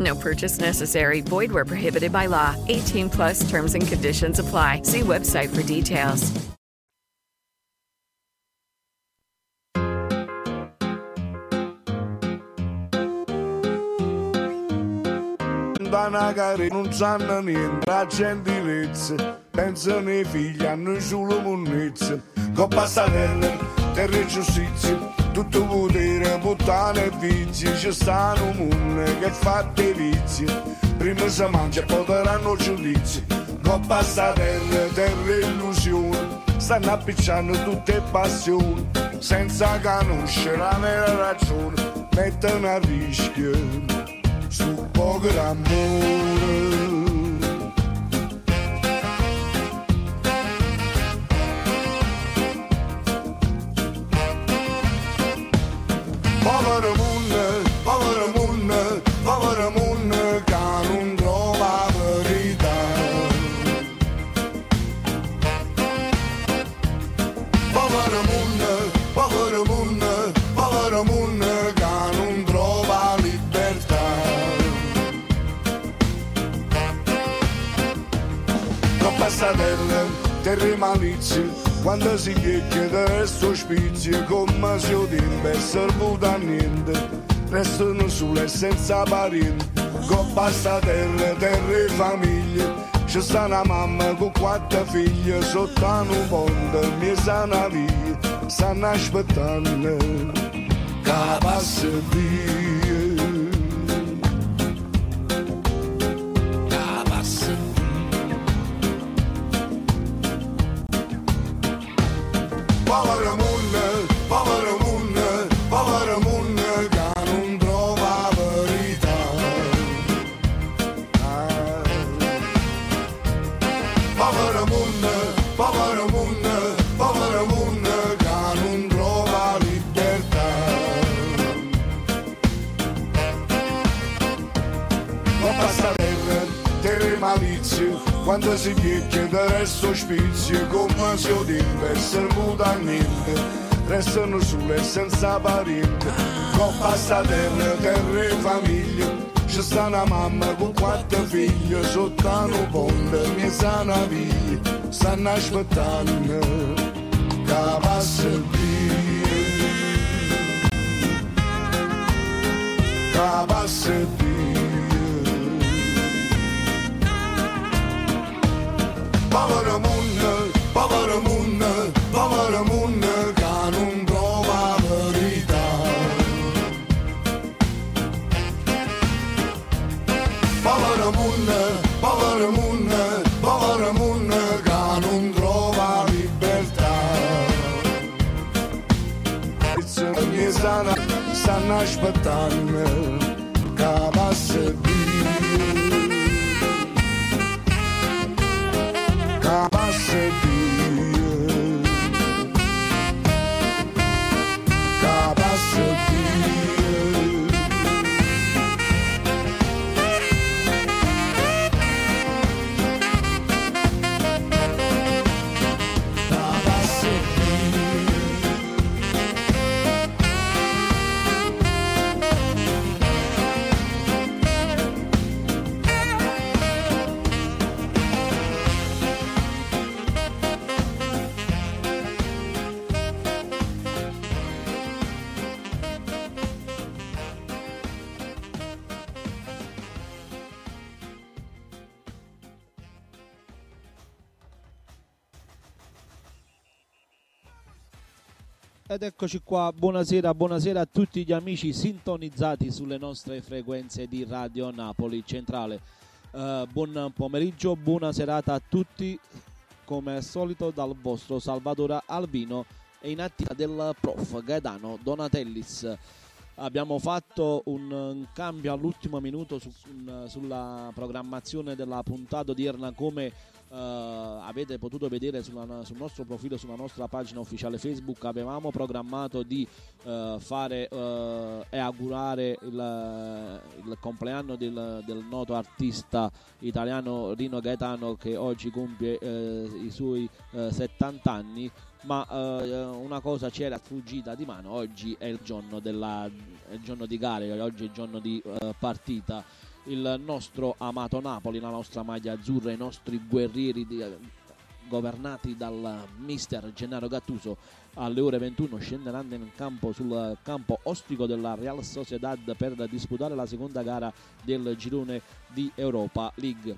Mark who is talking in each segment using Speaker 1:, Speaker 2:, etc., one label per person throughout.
Speaker 1: No purchase necessary. Void where prohibited by law. 18 plus terms and conditions apply. See website for details.
Speaker 2: Non sanno niente, pensano figli, hanno solo monnezza, coppa statella, terra e giustizia, tutto potere, puttane e vizi, ci stanno mondo che fa dei vizi, prima si mangia e poi daranno giudizi, coppa statella, terra e illusione, stanno appicciando tutte passioni, senza conoscere la vera ragione, mettono a rischio su poco d'amore. Povero mondo, povero mondo, povero mondo che non trova verità. Povero mondo, povero mondo, povero mondo che non trova libertà. Non passatelle, terre malizie, quando si chiede del resto spizio, come se o tempo è servuto a niente, restano sole senza parenti, con passatelle, terre e famiglie, c'è sta una mamma con quattro figlie, sotto un ponte, mi sanno via, stanno aspettando, che passa via. Quando si chiede del resto spizio, come se o tempo è servuto a niente, restano sole senza parenti, con basta terra, terra e famiglia, c'è sta una mamma con quattro figlie, sotto un ponte, mi sanno via, stanno aspettando, che passa via, che passa via. Povero mondo, povero mondo, povero mondo che non trova verità. Povero mondo, povero mondo, povero mondo che non trova libertà. Mi stanno, stanno aspettando che passa via.
Speaker 3: Ed eccoci qua, buonasera, buonasera a tutti gli amici sintonizzati sulle nostre frequenze di Radio Napoli Centrale. Uh, buon pomeriggio, buona serata a tutti, come al solito dal vostro Salvatore Albino e in attesa del prof Gaetano Donatellis. Abbiamo fatto un cambio all'ultimo minuto su, un, sulla programmazione della puntata odierna come uh, avete potuto vedere sulla, sul nostro profilo, sulla nostra pagina ufficiale Facebook, avevamo programmato di uh, fare uh, e augurare il, il compleanno del, del, noto artista italiano Rino Gaetano che oggi compie i suoi 70 anni. Ma una cosa ci era sfuggita di mano oggi è il giorno, della, il giorno di gara oggi è il giorno di partita il nostro amato Napoli, la nostra maglia azzurra, i nostri guerrieri di, governati dal mister Gennaro Gattuso alle ore 21 scenderanno in campo sul campo ostico della Real Sociedad per disputare la seconda gara del girone di Europa League.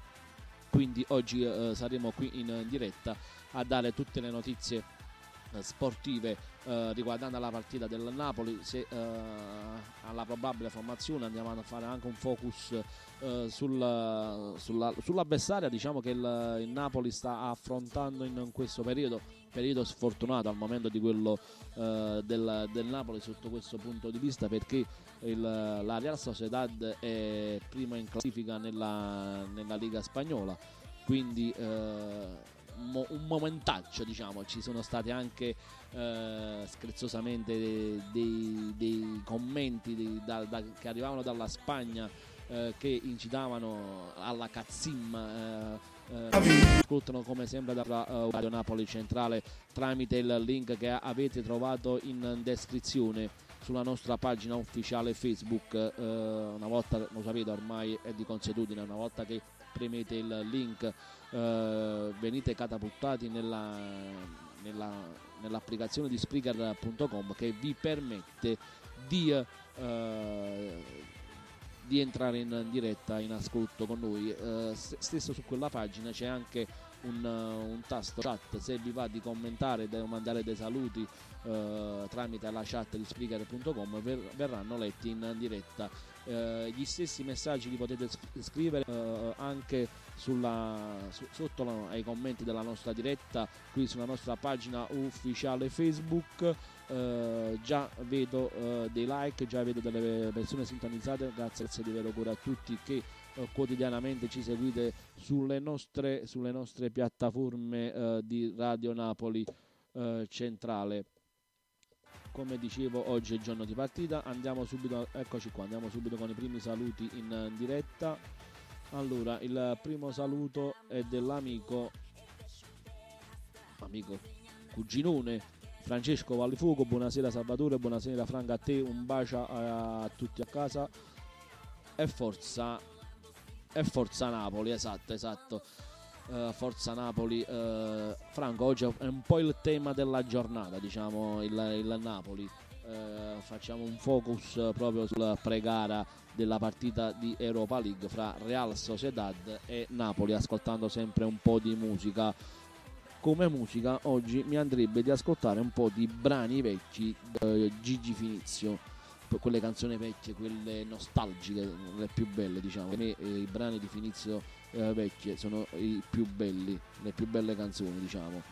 Speaker 3: Quindi oggi eh, saremo qui in diretta a dare tutte le notizie sportive eh, riguardando la partita del Napoli se eh, alla probabile formazione andiamo a fare anche un focus eh, sul, sulla, sull'avversaria diciamo che il, il, Napoli sta affrontando in questo periodo periodo sfortunato al momento di quello eh, del, del, Napoli sotto questo punto di vista perché il, la Real Sociedad è prima in classifica nella, nella Liga Spagnola. Quindi eh, mo- un momentaccio, diciamo, ci sono stati anche eh, scherzosamente dei, dei, dei commenti dei, da, da, che arrivavano dalla Spagna eh, che incitavano alla cazzim. Eh, eh, ascoltano come sempre dalla uh, Radio Napoli Centrale tramite il link che avete trovato in descrizione sulla nostra pagina ufficiale Facebook. Uh, una volta, lo sapete, ormai è di consuetudine, una volta che premete il link eh, venite catapultati nella, nella, nell'applicazione di Spreaker.com che vi permette di, eh, di entrare in diretta in ascolto con noi. Eh, stesso su quella pagina c'è anche un, un, tasto chat se vi va di commentare e mandare dei saluti eh, tramite la chat di Spreaker.com ver- verranno letti in diretta eh, gli stessi messaggi li potete scrivere eh, anche sulla, su, sotto la, ai commenti della nostra diretta qui sulla nostra pagina ufficiale Facebook. Eh, già vedo eh, dei like già vedo delle persone sintonizzate grazie di vero cuore a tutti che eh, quotidianamente ci seguite sulle nostre, sulle nostre piattaforme di Radio Napoli centrale come dicevo oggi è giorno di partita. Andiamo subito eccoci qua andiamo subito con i primi saluti in diretta. Allora il primo saluto è dell'amico amico cuginone Francesco Vallifuoco. Buonasera Salvatore buonasera Franca a te un bacio a, a tutti a casa. E forza e forza Napoli esatto esatto uh, Forza Napoli. Uh, Franco, oggi è un po' il tema della giornata, diciamo, il, il Napoli. Uh, facciamo un focus proprio sulla pregara della partita di Europa League fra Real Sociedad e Napoli, ascoltando sempre un po' di musica. Come musica oggi mi andrebbe di ascoltare un po' di brani vecchi di Gigi Finizio quelle canzoni vecchie, quelle nostalgiche, le più belle diciamo. Per me eh, i brani di Finizio eh, vecchie sono i più belli, le più belle canzoni diciamo.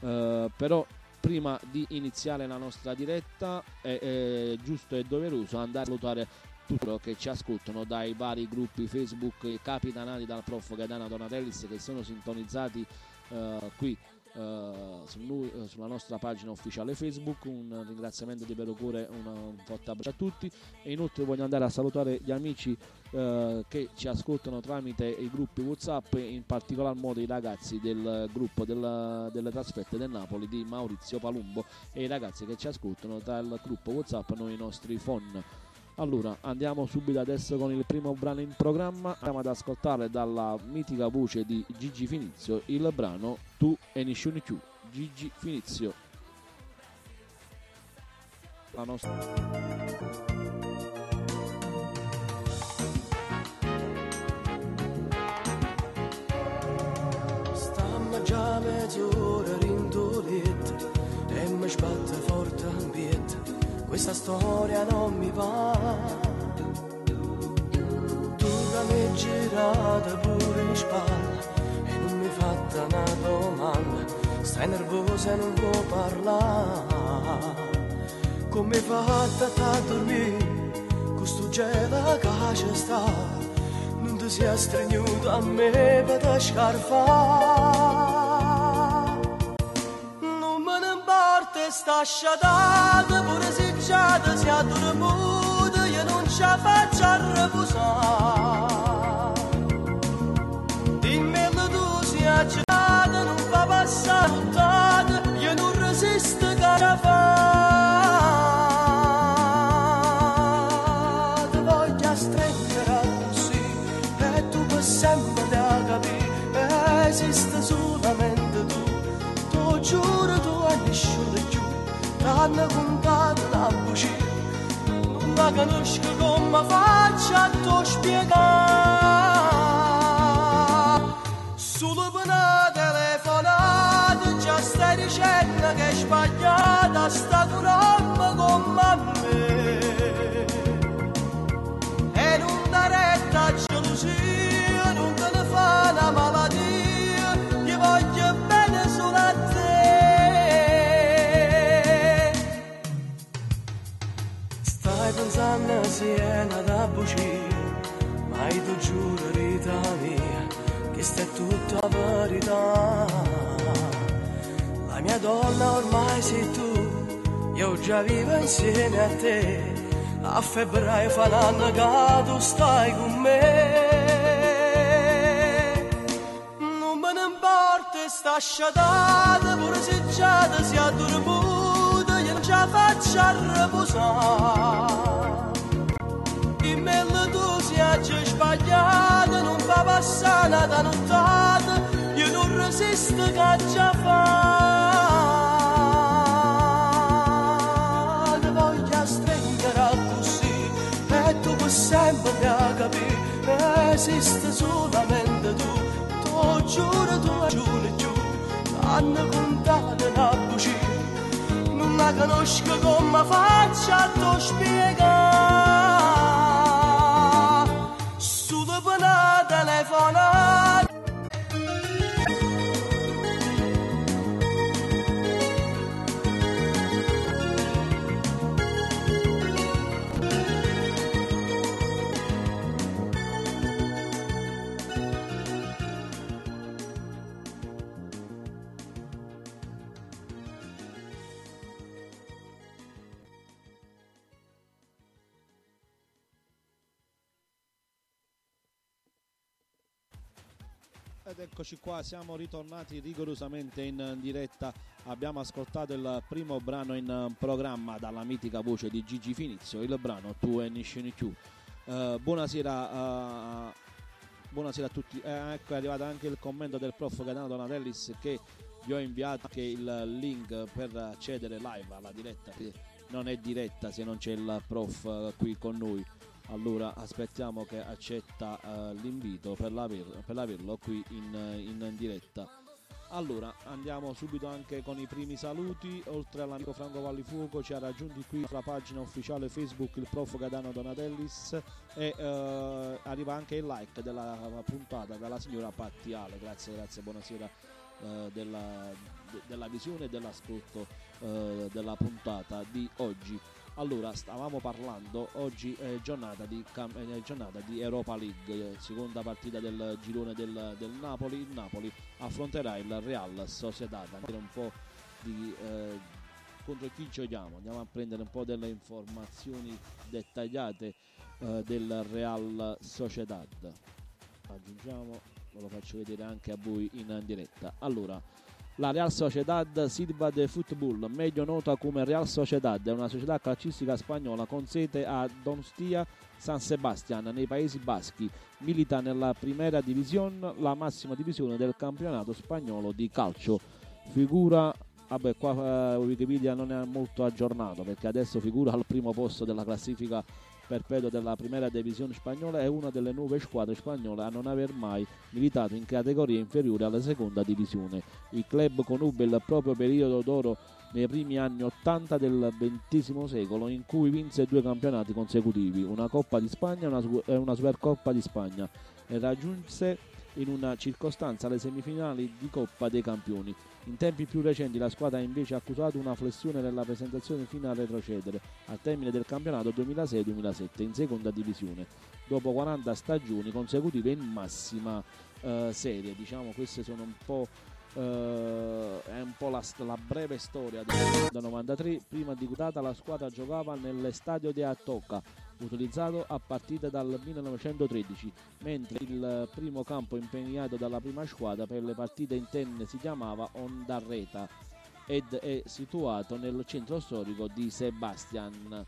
Speaker 3: Eh, però prima di iniziare la nostra diretta è, è giusto e doveroso andare a salutare tutti coloro che ci ascoltano dai vari gruppi Facebook capitanati dal prof. Gaetano Donatellis che sono sintonizzati eh, qui Noi, uh, sulla nostra pagina ufficiale Facebook. Un ringraziamento di vero cuore, un forte abbraccio a tutti. E inoltre voglio andare a salutare gli amici uh, che ci ascoltano tramite i gruppi WhatsApp, in particolar modo i ragazzi del gruppo della, delle trasferte del Napoli di Maurizio Palumbo e i ragazzi che ci ascoltano dal gruppo WhatsApp, noi i nostri phone. Allora, andiamo subito adesso con il primo brano in programma. Andiamo ad ascoltare dalla mitica voce di Gigi Finizio il brano Tu e Nishuni Q. Gigi Finizio. La nostra.
Speaker 4: Già mezz'ora rintoletta e mi ambiente storia non mi va. Tu da me girata pure in spalla e non mi fatta una domanda. Stai nervosa e non vuoi parlare. Come fatta a dormire, con sto gelo che ci sta. Non ti sia stregnuto a me per scarfare. Sta sciatata, pure sia dormita, io non ci faccio a riposare. Dimmi tu sei agitata, non fa passare nottata, io non resisto carafà. Ti voglio stringere così, e tu per sempre da capire, esiste solamente tu. Tu giuro tu hai nessuno più, t'hanno contato conosco come faccio a tu spiegare. Solo per una telefonata già stai dicendo sta un'alma come me. È una bugia, ma io giuro, vita mia, che sta tutta verità. La mia donna ormai sei tu, io già vivo insieme a te. A febbraio fa un anno che tu stai con me. Non me ne importa sta sciatata, pure se già ti sia dormuta, io non ce la faccio a riposare. Sbagliata, non fa passare una nottata, io non resisto che già fa. Ti voglio stringere così, e tu per sempre capire, esiste solamente tu, tu giuro, tu giuro giù, hanno contato una bugia non la conosco come faccio a tu spiegare
Speaker 3: eccoci qua, siamo ritornati rigorosamente in diretta. Abbiamo ascoltato il primo brano in programma dalla mitica voce di Gigi Finizio, il brano Tu e Nishin Q. Eh, buonasera, eh, buonasera a tutti. Eh, ecco è arrivato anche il commento del prof Gaetano Donatellis che vi ho inviato anche il link per accedere live alla diretta. Non è diretta se non c'è il prof eh, qui con noi allora aspettiamo che accetta eh, l'invito per, l'aver- per averlo qui in, in diretta. Allora andiamo subito anche con i primi saluti. Oltre all'amico Franco Vallifuoco ci ha raggiunti qui sulla pagina ufficiale Facebook il prof. Gadano Donatellis e eh, arriva anche il like della puntata dalla signora Pattiale grazie grazie buonasera eh, della, de- della visione e dell'ascolto della puntata di oggi allora, stavamo parlando, oggi è giornata di, è giornata di Europa League, eh, seconda partita del girone del, del Napoli. Il Napoli affronterà il Real Sociedad. Andiamo un po' di eh, contro chi giochiamo, andiamo a prendere un po' delle informazioni dettagliate eh, del Real Sociedad. Aggiungiamo, ve lo faccio vedere anche a voi in diretta. Allora, la Real Sociedad Silva de Football, meglio nota come Real Sociedad, è una società calcistica spagnola con sede a Donostia San Sebastian nei Paesi Baschi. Milita nella Primera División, la massima divisione del campionato spagnolo di calcio. Figura, vabbè qua eh, Wikipedia non è molto aggiornato perché adesso figura al primo posto della classifica perpetuo della Primera Divisione spagnola, è una delle nuove squadre spagnole a non aver mai militato in categoria inferiore alla seconda divisione. Il club conobbe il proprio periodo d'oro nei primi anni 80 del XX secolo in cui vinse due campionati consecutivi, una Coppa di Spagna e una Supercoppa di Spagna e raggiunse in una circostanza le semifinali di Coppa dei Campioni. In tempi più recenti la squadra ha invece accusato una flessione nella presentazione fino a retrocedere al termine del campionato 2006-2007 in seconda divisione, dopo 40 stagioni consecutive in massima eh, serie. Diciamo queste sono un po' Uh, è un po' la, la breve storia del 93. Prima di data la squadra giocava nell'estadio di Atocca, utilizzato a partire dal 1913, mentre il primo campo impegnato dalla prima squadra per le partite interne si chiamava Ondarreta ed è situato nel centro storico di Sebastian.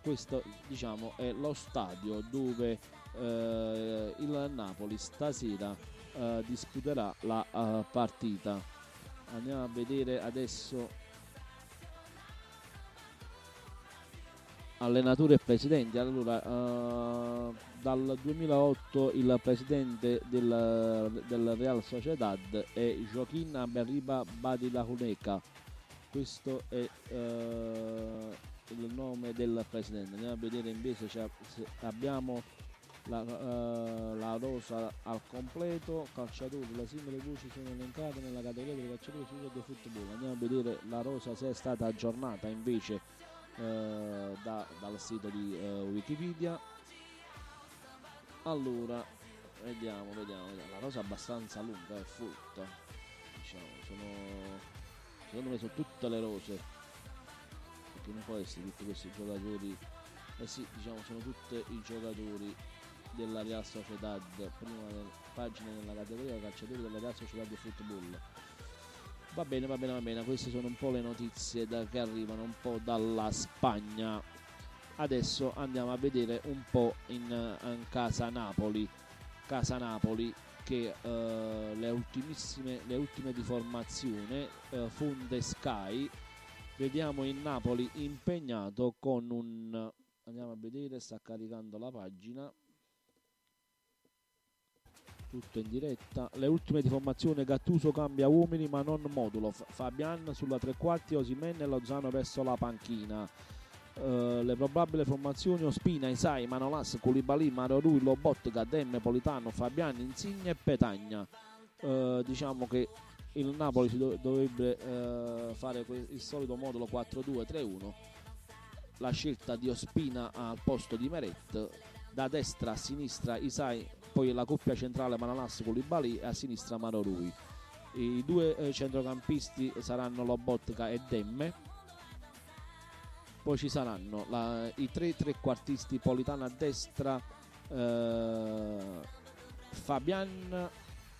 Speaker 3: Questo diciamo è lo stadio dove eh, il Napoli stasera eh, disputerà la uh, partita. Andiamo a vedere adesso allenatore e presidente. Allora, uh, dal 2008 il presidente del, del Real Sociedad è Joaquín Aberriba Badilahuneca. Questo è uh, il nome del presidente. Andiamo a vedere invece cioè, abbiamo la, uh, la, rosa al completo, calciatori, le singole voci sono elencate nella categoria dei calciatori del football. Andiamo a vedere la rosa se è stata aggiornata invece uh, da, dal sito di uh, Wikipedia. Allora, vediamo, vediamo, vediamo, la rosa è abbastanza lunga, è folta. Diciamo, sono, secondo me sono tutte le rose. Perché non può essere tutti questi giocatori. Eh sì, diciamo, sono tutti i giocatori della Real Sociedad, prima pagina nella categoria calciatori della Real Sociedad di Football. Va bene, va bene, va bene, queste sono un po' le notizie da, che arrivano un po' dalla Spagna. Adesso andiamo a vedere un po' in, in casa Napoli. Casa Napoli che eh, le ultimissime le ultime di formazione eh, Funde Sky vediamo il Napoli impegnato con un andiamo a vedere sta caricando la pagina tutto in diretta. Le ultime di formazione Gattuso cambia uomini ma non modulo. Fabian sulla tre quarti, Osimen e Lozano verso la panchina. Uh, le probabili formazioni Ospina, Isai, Manolas, Culibali, Mario Rui, Lobot, Gadem, Politano, Fabiani, Insigne e Petagna. Uh, diciamo che il Napoli do- dovrebbe uh, fare que- il solito modulo 4-2-3-1. La scelta di Ospina al posto di Meret, da destra a sinistra Isai poi la coppia centrale Manalas con Libali e a sinistra Maro Rui. I due eh, centrocampisti saranno Lobotka e Demme. Poi ci saranno la, i tre trequartisti Politano a destra, eh, Fabian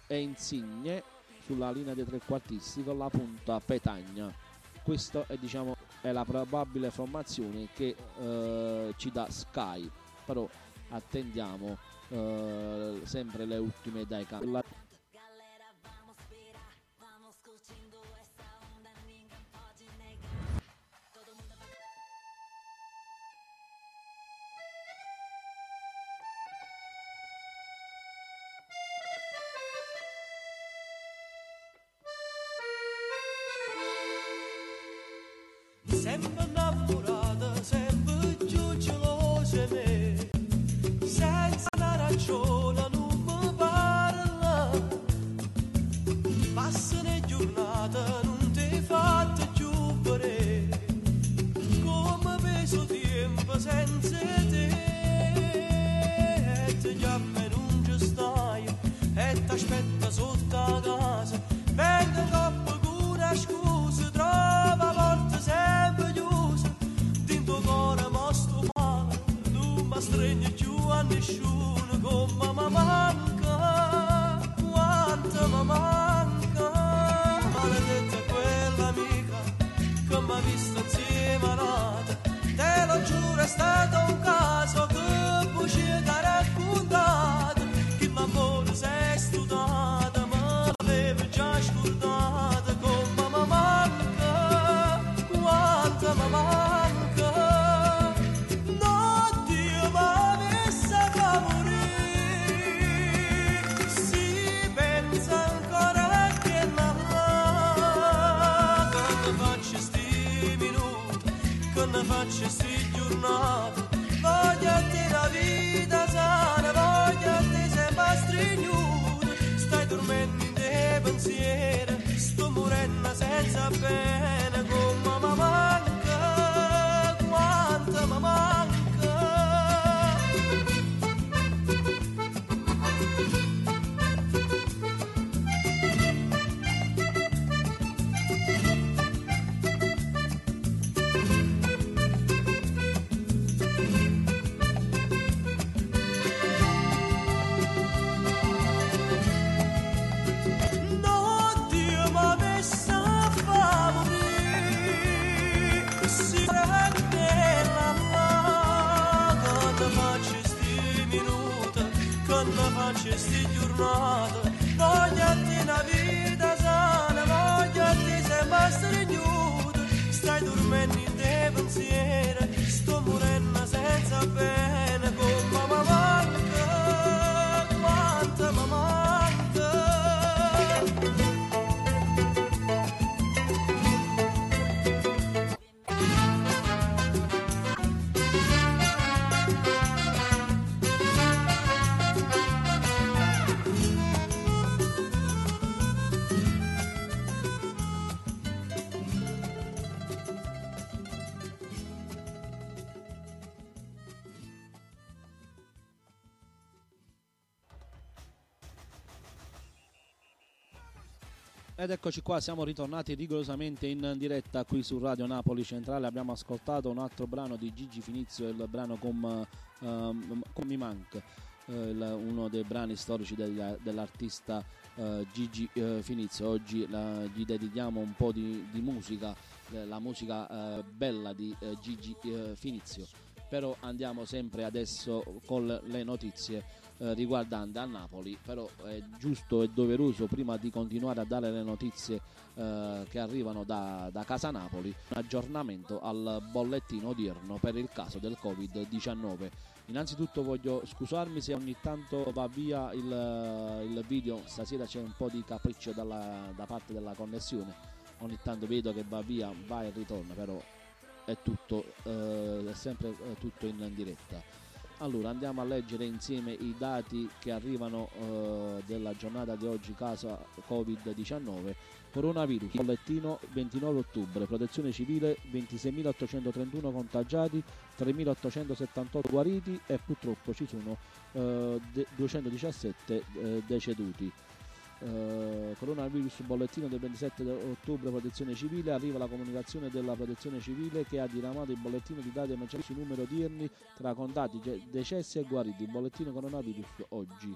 Speaker 3: e Insigne sulla linea dei trequartisti con la punta Petagna. Questa è, diciamo, è la probabile formazione che eh, ci dà Sky, però attendiamo sempre le ultime dai campi. Ed eccoci qua, siamo ritornati rigorosamente in diretta qui su Radio Napoli Centrale. Abbiamo ascoltato un altro brano di Gigi Finizio, il brano Com, ehm, Com Mi Manca, eh, uno dei brani storici dell'artista eh, Gigi eh, Finizio. Oggi gli dedichiamo un po' di, di musica, la musica bella di Gigi Finizio. Però andiamo sempre adesso con le notizie eh, riguardanti a Napoli, però è giusto e doveroso prima di continuare a dare le notizie eh, che arrivano da, da Casa Napoli, un aggiornamento al bollettino odierno per il caso del Covid-19. Innanzitutto voglio scusarmi se ogni tanto va via il, il video, stasera c'è un po' di capriccio dalla- da parte della connessione, ogni tanto vedo che va via, va e ritorna, però è tutto, eh, è sempre eh, tutto in diretta. Allora andiamo a leggere insieme i dati che arrivano eh, della giornata di oggi, casa Covid-19. Coronavirus, bollettino 29 ottobre, protezione civile 26.831 contagiati, 3.878 guariti e purtroppo ci sono eh, de- 217 eh, deceduti. Eh, coronavirus bollettino del 27 de- ottobre protezione civile. Arriva la comunicazione della protezione civile che ha diramato il bollettino di dati emergenziali sui numero odierni tra contatti decessi e guariti. Il bollettino coronavirus oggi.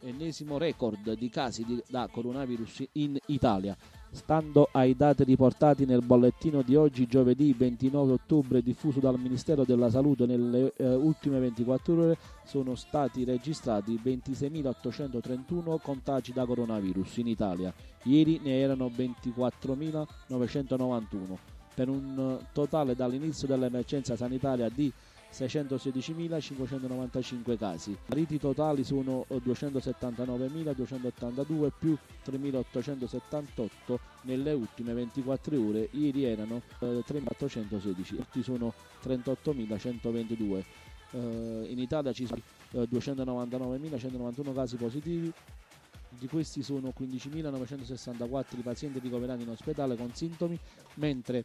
Speaker 3: Ennesimo record di casi di- da coronavirus in Italia stando ai dati riportati nel bollettino di oggi giovedì 29 ottobre diffuso dal Ministero della Salute nelle eh, ultime 24 ore sono stati registrati 26.831 contagi da coronavirus in Italia. Ieri ne erano 24.991 per un eh, totale dall'inizio dell'emergenza sanitaria di 616.595 casi. I riti totali sono eh, 279.282 più 3.878 nelle ultime 24 ore, ieri erano eh, 3.816, tutti sono 38.122. Eh, in Italia ci sono eh, 299.191 casi positivi, di questi sono 15.964 i pazienti ricoverati in ospedale con sintomi, mentre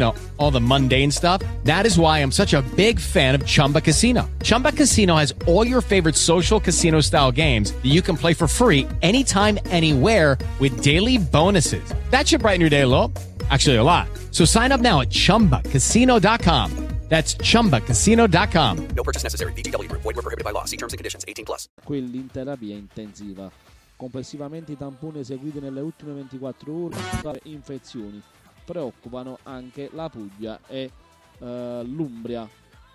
Speaker 5: know, all the mundane stuff. That is why I'm such a big fan of Chumba Casino. Chumba Casino has all your favorite social casino style games that you can play for free anytime, anywhere with daily bonuses. That should brighten your day a little. Actually, a lot. So sign up now at chumbacasino.com. That's chumbacasino.com.
Speaker 6: No purchase necessary. VGW Group. Void were prohibited by law. See terms and conditions. 18 plus.
Speaker 3: quelli in terapia intensiva. Complessivamente i tamponi eseguiti nelle ultime 24 ore infezioni. Preoccupano anche la Puglia e eh, l'Umbria.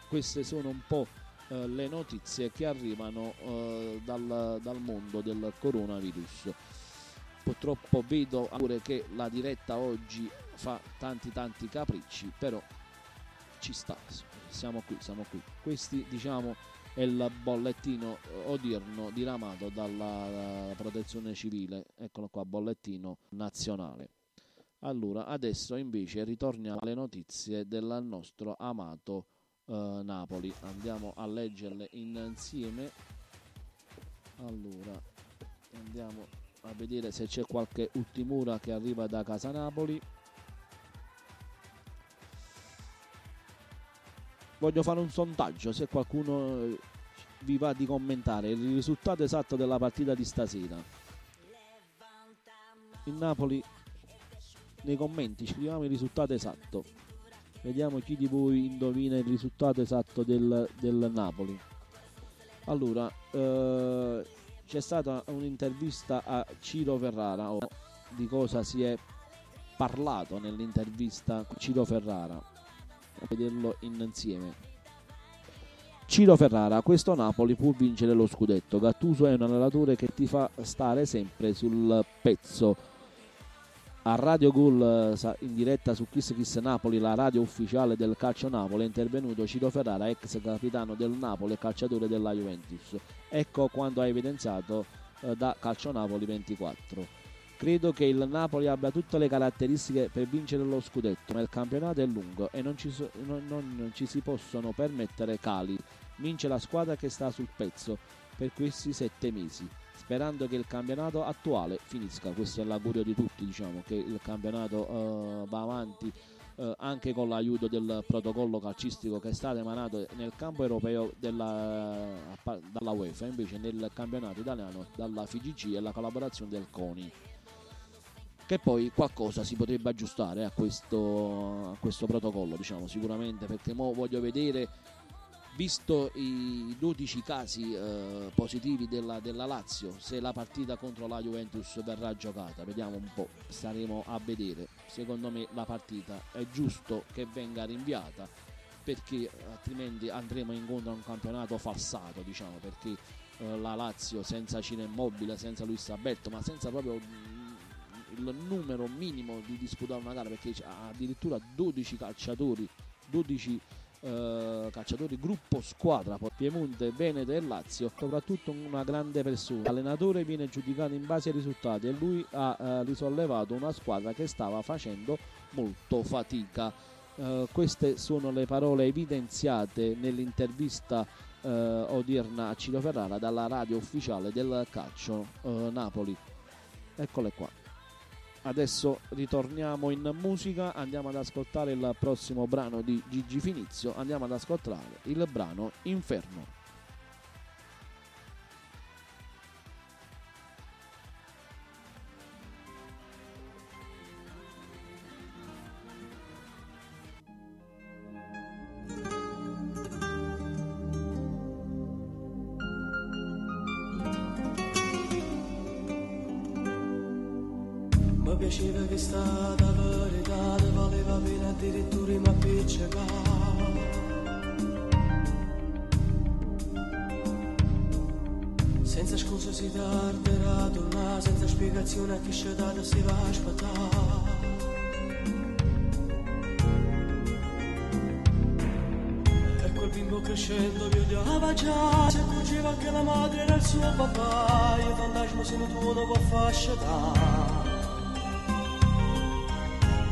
Speaker 3: Queste sono un po' eh, le notizie che arrivano eh, dal, dal mondo del coronavirus. Purtroppo vedo pure che la diretta oggi fa tanti tanti capricci, però ci sta, siamo qui, siamo qui. Questi diciamo è il bollettino eh, odierno diramato dalla eh, protezione civile, eccolo qua, bollettino nazionale. Allora, adesso invece ritorniamo alle notizie del nostro amato eh, Napoli. Andiamo a leggerle insieme. Allora, andiamo a vedere se c'è qualche ultimura che arriva da casa Napoli. Voglio fare un sondaggio se qualcuno eh, vi va di commentare il risultato esatto della partita di stasera. Il Napoli nei commenti scriviamo il risultato esatto. Vediamo chi di voi indovina il risultato esatto del, del Napoli. Allora, eh, c'è stata un'intervista a Ciro Ferrara. Ora, di cosa si è parlato nell'intervista a Ciro Ferrara? A vederlo insieme. Ciro Ferrara, questo Napoli può vincere lo scudetto. Gattuso è un allenatore che ti fa stare sempre sul pezzo. A Radio Gol eh, in diretta su Kiss Kiss Napoli, la radio ufficiale del calcio Napoli, è intervenuto Ciro Ferrara, ex capitano del Napoli e calciatore della Juventus. Ecco quanto ha evidenziato eh, da Calcio Napoli 24. Credo che il Napoli abbia tutte le caratteristiche per vincere lo scudetto, ma il campionato è lungo e non ci, so- non- non ci si possono permettere cali. Vince la squadra che sta sul pezzo per questi sette mesi, sperando che il campionato attuale finisca. Questo è l'augurio di tutti, diciamo, che il campionato eh, va avanti eh, anche con l'aiuto del protocollo calcistico che è stato emanato nel campo europeo della, dalla UEFA, invece nel campionato italiano dalla FIGC e la collaborazione del CONI che poi qualcosa si potrebbe aggiustare a questo, a questo protocollo, diciamo sicuramente, perché mo voglio vedere, visto i 12 casi eh, positivi della, della Lazio, se la partita contro la Juventus verrà giocata, vediamo un po', staremo a vedere. Secondo me la partita è giusto che venga rinviata perché altrimenti andremo incontro a un campionato falsato, diciamo, perché eh, la Lazio senza Cine Immobile, senza Luis Alberto, ma senza proprio il numero minimo di disputare una gara perché addirittura 12 calciatori 12 eh, calciatori gruppo squadra Piemonte, Veneto e Lazio soprattutto una grande persona. L'allenatore viene giudicato in base ai risultati e lui ha eh, risollevato una squadra che stava facendo molto fatica. Eh, queste sono le parole evidenziate nell'intervista eh, odierna a Ciro Ferrara dalla radio ufficiale del calcio eh, Napoli. Eccole qua Adesso ritorniamo in musica, andiamo ad ascoltare il prossimo brano di Gigi Finizio, andiamo ad ascoltare il brano Inferno.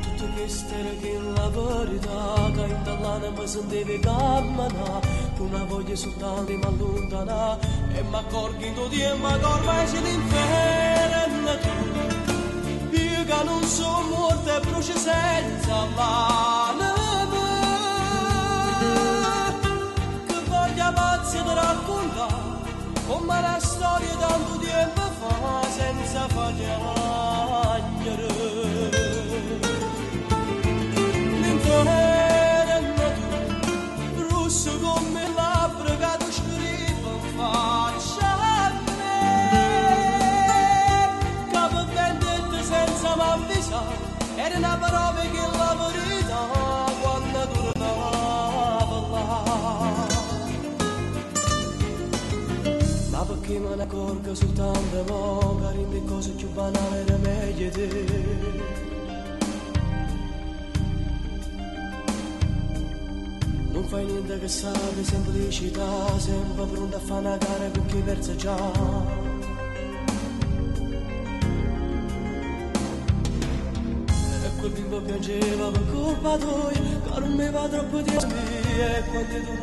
Speaker 4: Tutto questo era che la verità, che in dall'anima mi sentivi cammina, con una voglia soltanto di m'allontanare, e mi accorgo di e mi accorgo che l'inferno io che non sono morta e brucio senza l'anima, che voglia pazza di raccontare, come la storia tanto tempo fa, senza fagliare. L'inferno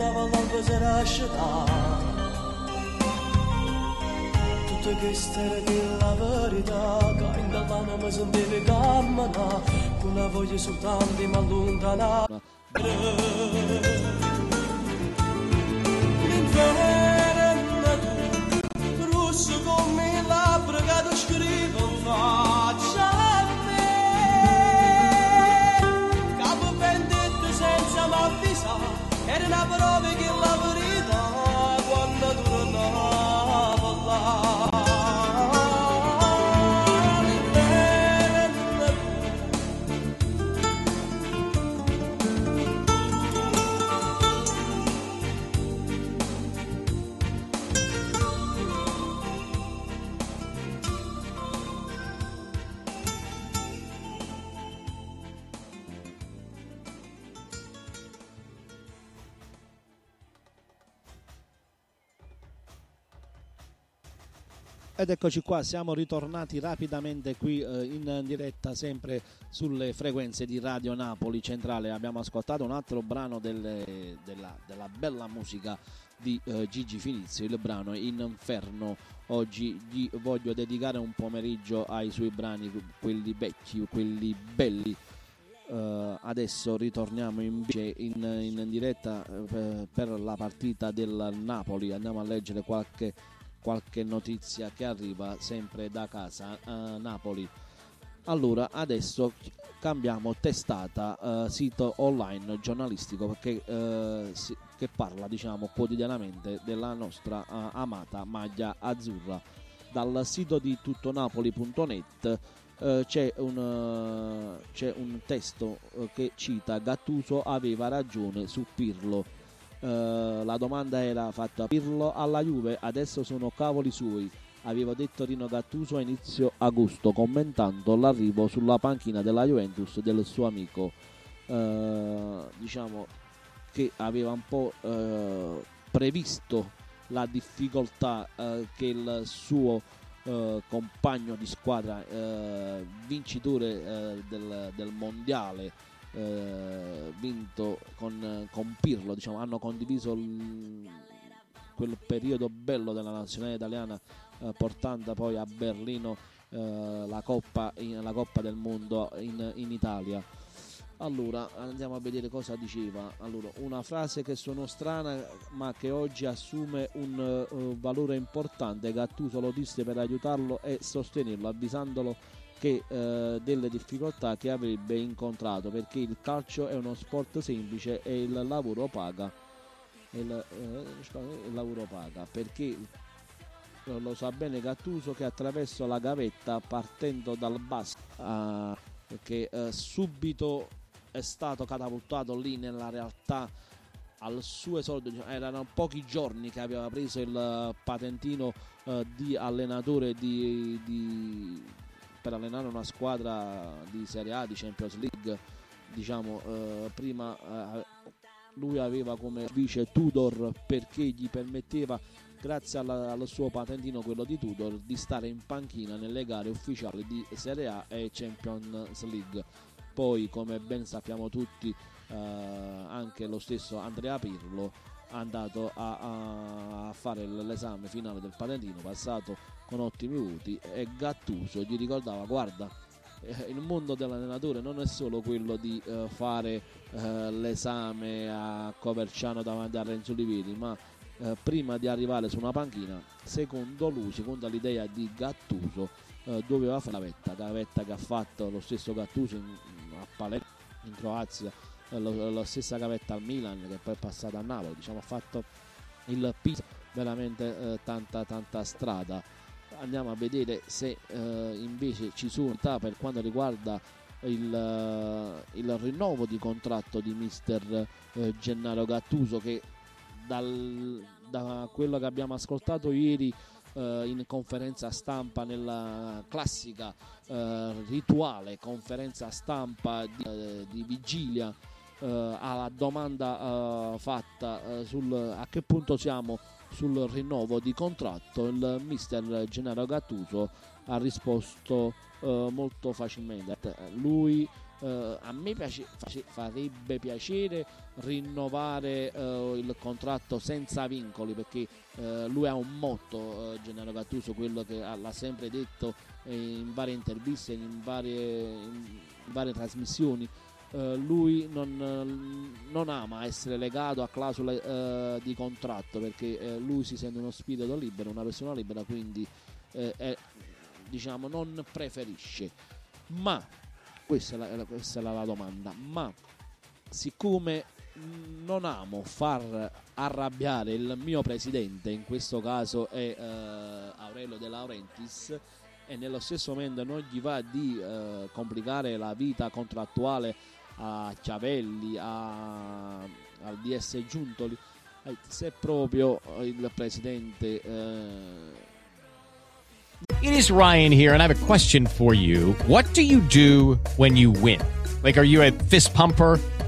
Speaker 4: e quando tornava all'alba si era asciugata. Tutto questo era che la verità, che in dall'anima mi sentivi camminare, con la voglia soltanto di mi
Speaker 3: Ed eccoci qua, siamo ritornati rapidamente qui eh, in diretta sempre sulle frequenze di Radio Napoli Centrale. Abbiamo ascoltato un altro brano delle- della, della bella musica di eh, Gigi Finizio, il brano Inferno. Oggi gli voglio dedicare un pomeriggio ai suoi brani, quelli vecchi, quelli belli. Eh, adesso ritorniamo invece in, in diretta eh, per la partita del Napoli. Andiamo a leggere qualche qualche notizia che arriva sempre da casa a Napoli. Allora, adesso cambiamo testata, eh, sito online giornalistico perché, eh, si- che parla diciamo quotidianamente della nostra eh, amata maglia azzurra. Dal sito di tuttonapoli.net eh, c'è, un, eh, c'è un testo eh, che cita Gattuso aveva ragione su Pirlo. Eh, la domanda era fatta Pirlo alla Juve, adesso sono cavoli suoi. Aveva detto Rino Gattuso a inizio agosto commentando l'arrivo sulla panchina della Juventus del suo amico. Eh, diciamo che aveva un po' eh, previsto la difficoltà eh, che il suo eh, compagno di squadra, eh, vincitore eh, del, del mondiale, eh, vinto con, con Pirlo, diciamo, hanno condiviso il- quel periodo bello della nazionale italiana eh, portando poi a Berlino eh, la, coppa, in- la Coppa del Mondo in, in Italia. Allora, andiamo a vedere cosa diceva. Allora, una frase che suonò strana ma che oggi assume un eh, valore importante. Gattuso lo disse per aiutarlo e sostenerlo, avvisandolo che eh, delle difficoltà che avrebbe incontrato perché il calcio è uno sport semplice e il lavoro paga. Il, eh, il lavoro paga perché eh, lo sa bene Gattuso che attraverso la gavetta partendo dal basso ah, che eh, subito è stato catapultato lì nella realtà al suo esordio diciamo, erano pochi giorni che aveva preso il eh, patentino eh, di allenatore di- di- per allenare una squadra di Serie A di Champions League diciamo eh, prima eh, lui aveva come vice Tudor perché gli permetteva grazie alla- allo suo patentino quello di Tudor di stare in panchina nelle gare ufficiali di Serie A e Champions League. Poi come ben sappiamo tutti eh, anche lo stesso Andrea Pirlo è andato a, a- fare l'esame finale del patentino passato con ottimi voti e Gattuso gli ricordava guarda eh, il mondo dell'allenatore non è solo quello di eh, fare eh, l'esame a Coverciano davanti a Renzo Olivieri ma eh, prima di arrivare su una panchina secondo lui, secondo l'idea di Gattuso eh, doveva fare la vetta, la vetta che ha fatto lo stesso Gattuso in, a Palermo in Croazia la stessa gavetta al Milan che poi è passata a Napoli, diciamo ha fatto il Pisa veramente eh, tanta tanta strada. Andiamo a vedere se eh, invece ci sono per quanto riguarda il, uh, il, rinnovo di contratto di mister uh, Gennaro Gattuso che dal, da quello che abbiamo ascoltato ieri uh, in conferenza stampa nella classica rituale conferenza stampa di, di vigilia alla domanda fatta sul a che punto siamo sul rinnovo di contratto il mister Gennaro Gattuso ha risposto uh, molto facilmente. Lui uh, a me piace, farebbe piacere rinnovare uh, il contratto senza vincoli perché lui ha un motto, Gennaro Gattuso, quello che l'ha sempre detto in varie interviste, in varie, in varie trasmissioni. Uh, lui non, uh, non, ama essere legato a clausole uh, di contratto perché lui si sente uno spirito libero, una persona libera, quindi è, diciamo, non preferisce. Ma, questa è, la, questa è la, domanda, ma siccome non amo far arrabbiare il mio presidente, in questo caso è eh, Aurelio De Laurentiis, e nello stesso momento non gli va di eh, complicare la vita contrattuale a a, al DS Giuntoli, eh, se proprio il presidente eh,
Speaker 5: It is Ryan here, and I have a question for you. What do you do when you win? Like, are you a fist pumper?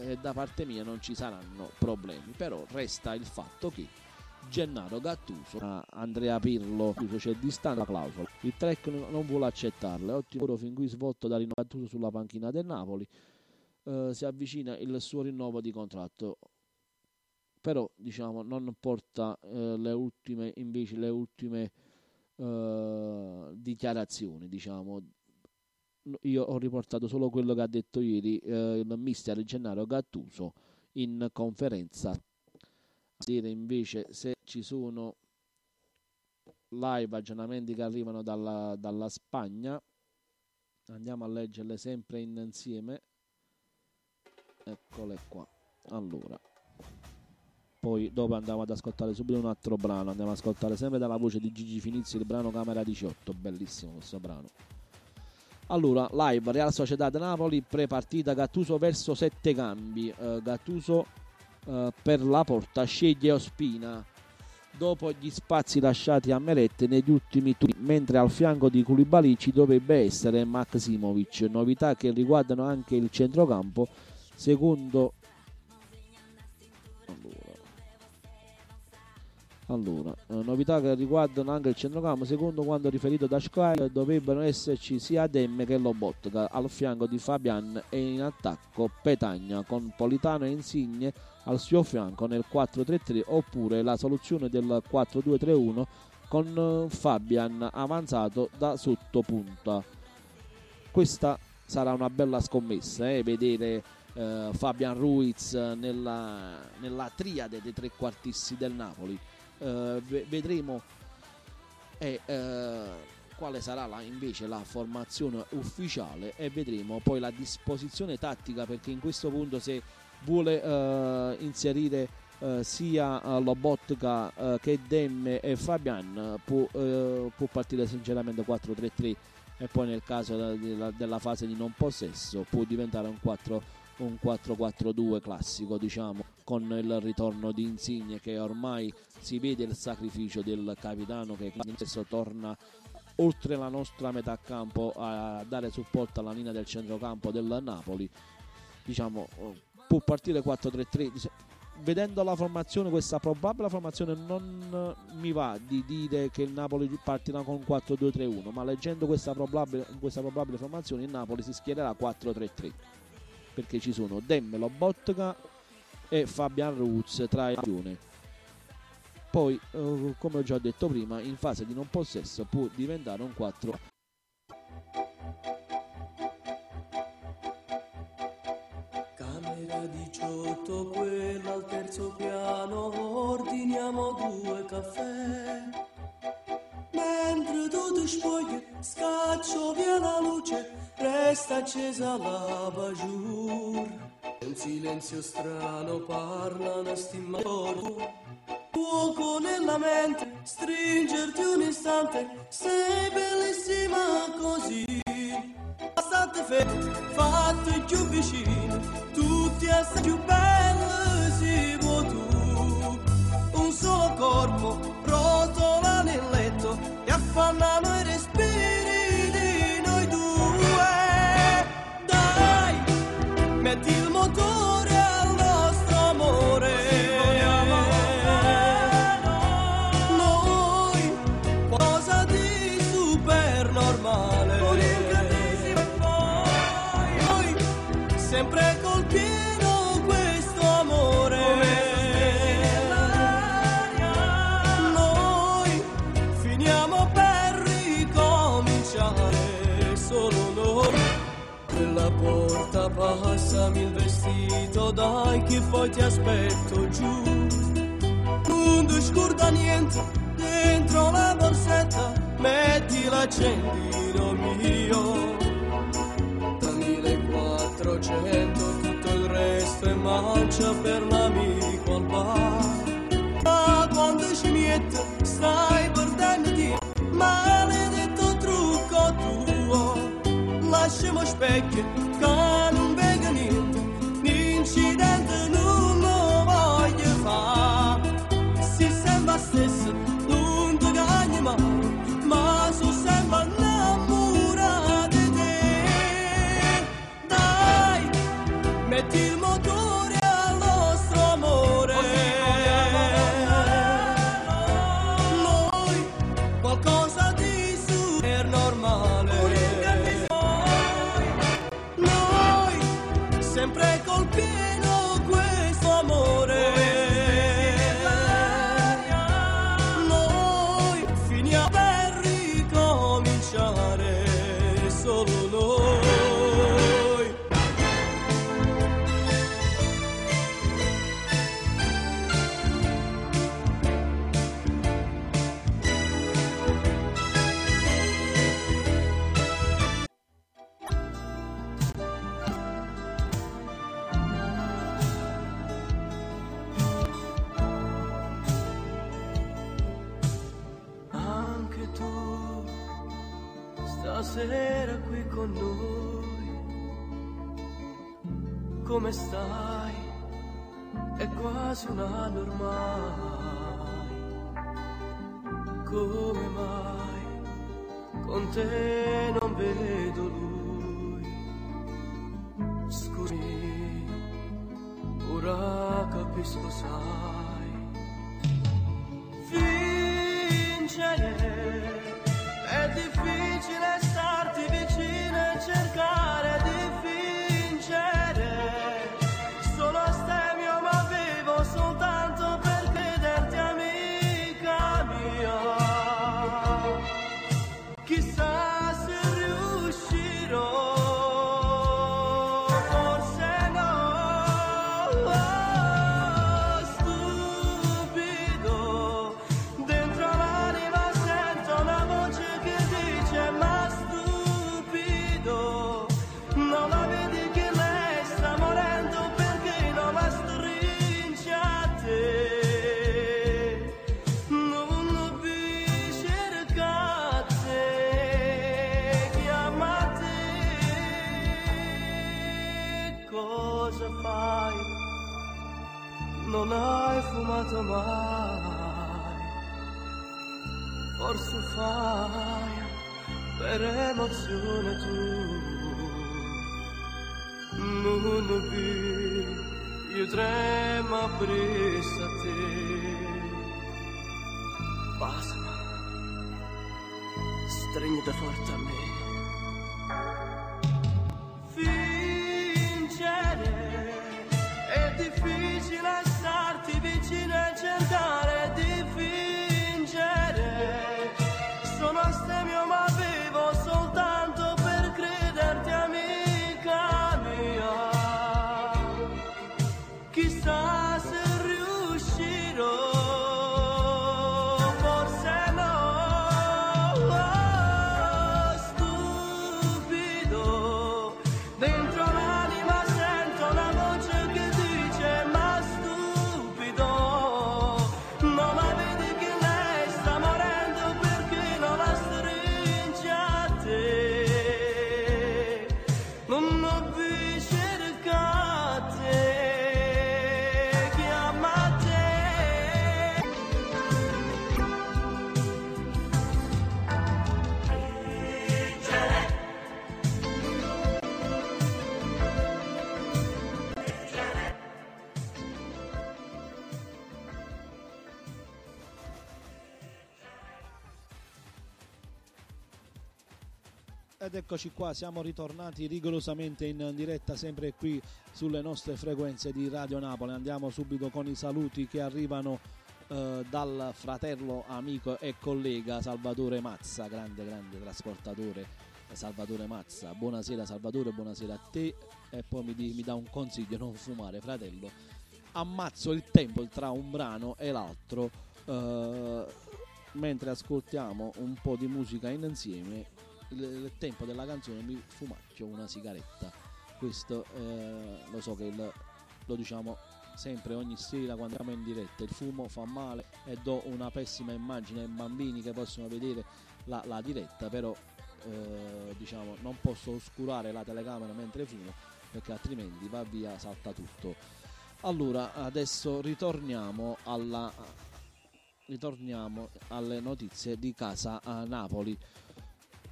Speaker 3: eh, da parte mia non ci saranno problemi, però resta il fatto che Gennaro Gattuso, Andrea Pirlo, c'è distanza la clausola. Il track non vuole accettarla. Ottimo lavoro fin qui svolto da Rino Gattuso sulla panchina del Napoli. Eh, si avvicina il suo rinnovo di contratto. Però diciamo non porta eh, le ultime invece le ultime eh, dichiarazioni, diciamo io ho riportato solo quello che ha detto ieri eh, il mister Gennaro Gattuso in conferenza. Dire invece se ci sono live aggiornamenti che arrivano dalla, dalla Spagna. Andiamo a leggerle sempre insieme. Eccole qua. Allora. Poi dopo andiamo ad ascoltare subito un altro brano. Andiamo ad ascoltare sempre dalla voce di Gigi Finizzi il brano Camera 18. Bellissimo questo brano. Allora, live Real Sociedad Napoli, pre-partita Gattuso verso sette cambi. Uh, Gattuso uh, per la porta sceglie Ospina dopo gli spazi lasciati a Merette negli ultimi turni, mentre al fianco di Koulibaly ci dovrebbe essere Maximovic. Novità che riguardano anche il centrocampo, secondo Allora, eh, novità che riguardano anche il centrocampo, secondo quanto riferito da Sky, dovrebbero esserci sia Demme che Lobotka al fianco di Fabian e in attacco Petagna con Politano e Insigne al suo fianco nel 4-3-3 oppure la soluzione del 4-2-3-1 con eh, Fabian avanzato da sottopunta. Questa sarà una bella scommessa, eh, vedere eh, Fabian Ruiz nella, nella triade dei tre quartisti del Napoli eh, vedremo. Eh, quale sarà la, invece la formazione ufficiale e vedremo poi la disposizione tattica perché in questo punto se vuole eh, inserire eh, sia Lobotka che Demme e Fabian può, può partire sinceramente 4-3-3 e poi nel caso della, della, fase di non possesso può diventare un 4 un 4-4-2 classico, diciamo, con il ritorno di Insigne che ormai si vede il sacrificio del capitano che adesso torna oltre la nostra metà campo a dare supporto alla linea del centrocampo del Napoli. Diciamo, può partire 4-3-3 vedendo la formazione, questa probabile formazione, non mi va di dire che il Napoli partirà con 4-2-3-1, ma leggendo questa probabile, questa probabile formazione, il Napoli si schiererà 4-3-3 perché ci sono Demmelo, Botka e Fabian Ruz tra i due. Poi, eh, come ho già detto prima, in fase di non possesso può diventare un 4
Speaker 4: Camera 18, quella al terzo piano, ordiniamo due caffè. Mentre tu ti spogli, scaccio via la luce, resta accesa la bajour. Un silenzio strano parlano stimmatori. Fuoco nella mente, stringerti un istante, sei bellissima così. Bastante fermi, fatti più vicini, tutti essere più belli si vuoi tu. Un solo corpo, rotola nel letto, e affannano i passami il vestito, dai che poi ti aspetto giù. Non ti scorda niente, dentro la borsetta metti l'accendino mio. Da 1400 tutto il resto è mancia per l'amico al bar. Ma quando ci miette stai perdendoti, maledetto trucco tuo. Lasciamo specchi che quasi un anno ormai. Come mai con te cosa fai, non hai fumato mai, forse fai per emozione tu, non vi, io trema brisa te. Basta, stringita forte a me.
Speaker 3: Ed eccoci qua, siamo ritornati rigorosamente in diretta sempre qui sulle nostre frequenze di Radio Napoli. Andiamo subito con i saluti che arrivano eh, dal fratello, amico e collega Salvatore Mazza, grande grande trasportatore eh, Salvatore Mazza. Buonasera Salvatore, buonasera a te e poi mi, di- mi dà un consiglio, non fumare fratello. Ammazzo il tempo tra un brano e l'altro eh, mentre ascoltiamo un po' di musica insieme il, tempo della canzone mi fumacchio una sigaretta. Questo eh, lo so che il- lo diciamo sempre ogni sera quando andiamo in diretta. Il fumo fa male e do una pessima immagine ai bambini che possono vedere la, la diretta, però eh, diciamo non posso oscurare la telecamera mentre fumo perché altrimenti va via, salta tutto. Allora, adesso ritorniamo alla ritorniamo alle notizie di casa a Napoli.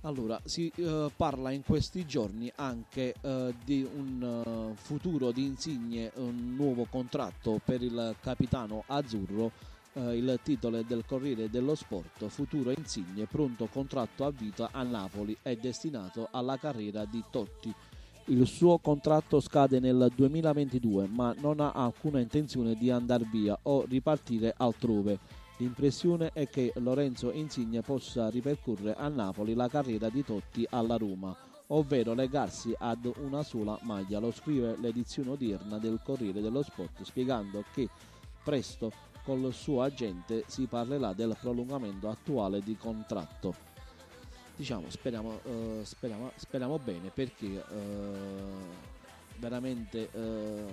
Speaker 3: Allora, si eh, parla in questi giorni anche eh, di un eh, futuro di Insigne, un nuovo contratto per il capitano azzurro. Eh, il titolo è del Corriere dello Sport, futuro Insigne, pronto contratto a vita a Napoli, è destinato alla carriera di Totti. Il suo contratto scade nel 2022, ma non ha alcuna intenzione di andare via o ripartire altrove. L'impressione è che Lorenzo Insigne possa ripercorrere a Napoli la carriera di Totti alla Roma, ovvero legarsi ad una sola maglia. Lo scrive l'edizione odierna del Corriere dello Sport, spiegando che presto col suo agente si parlerà del prolungamento attuale di contratto. Diciamo, speriamo, eh, speriamo, speriamo bene perché eh, veramente eh,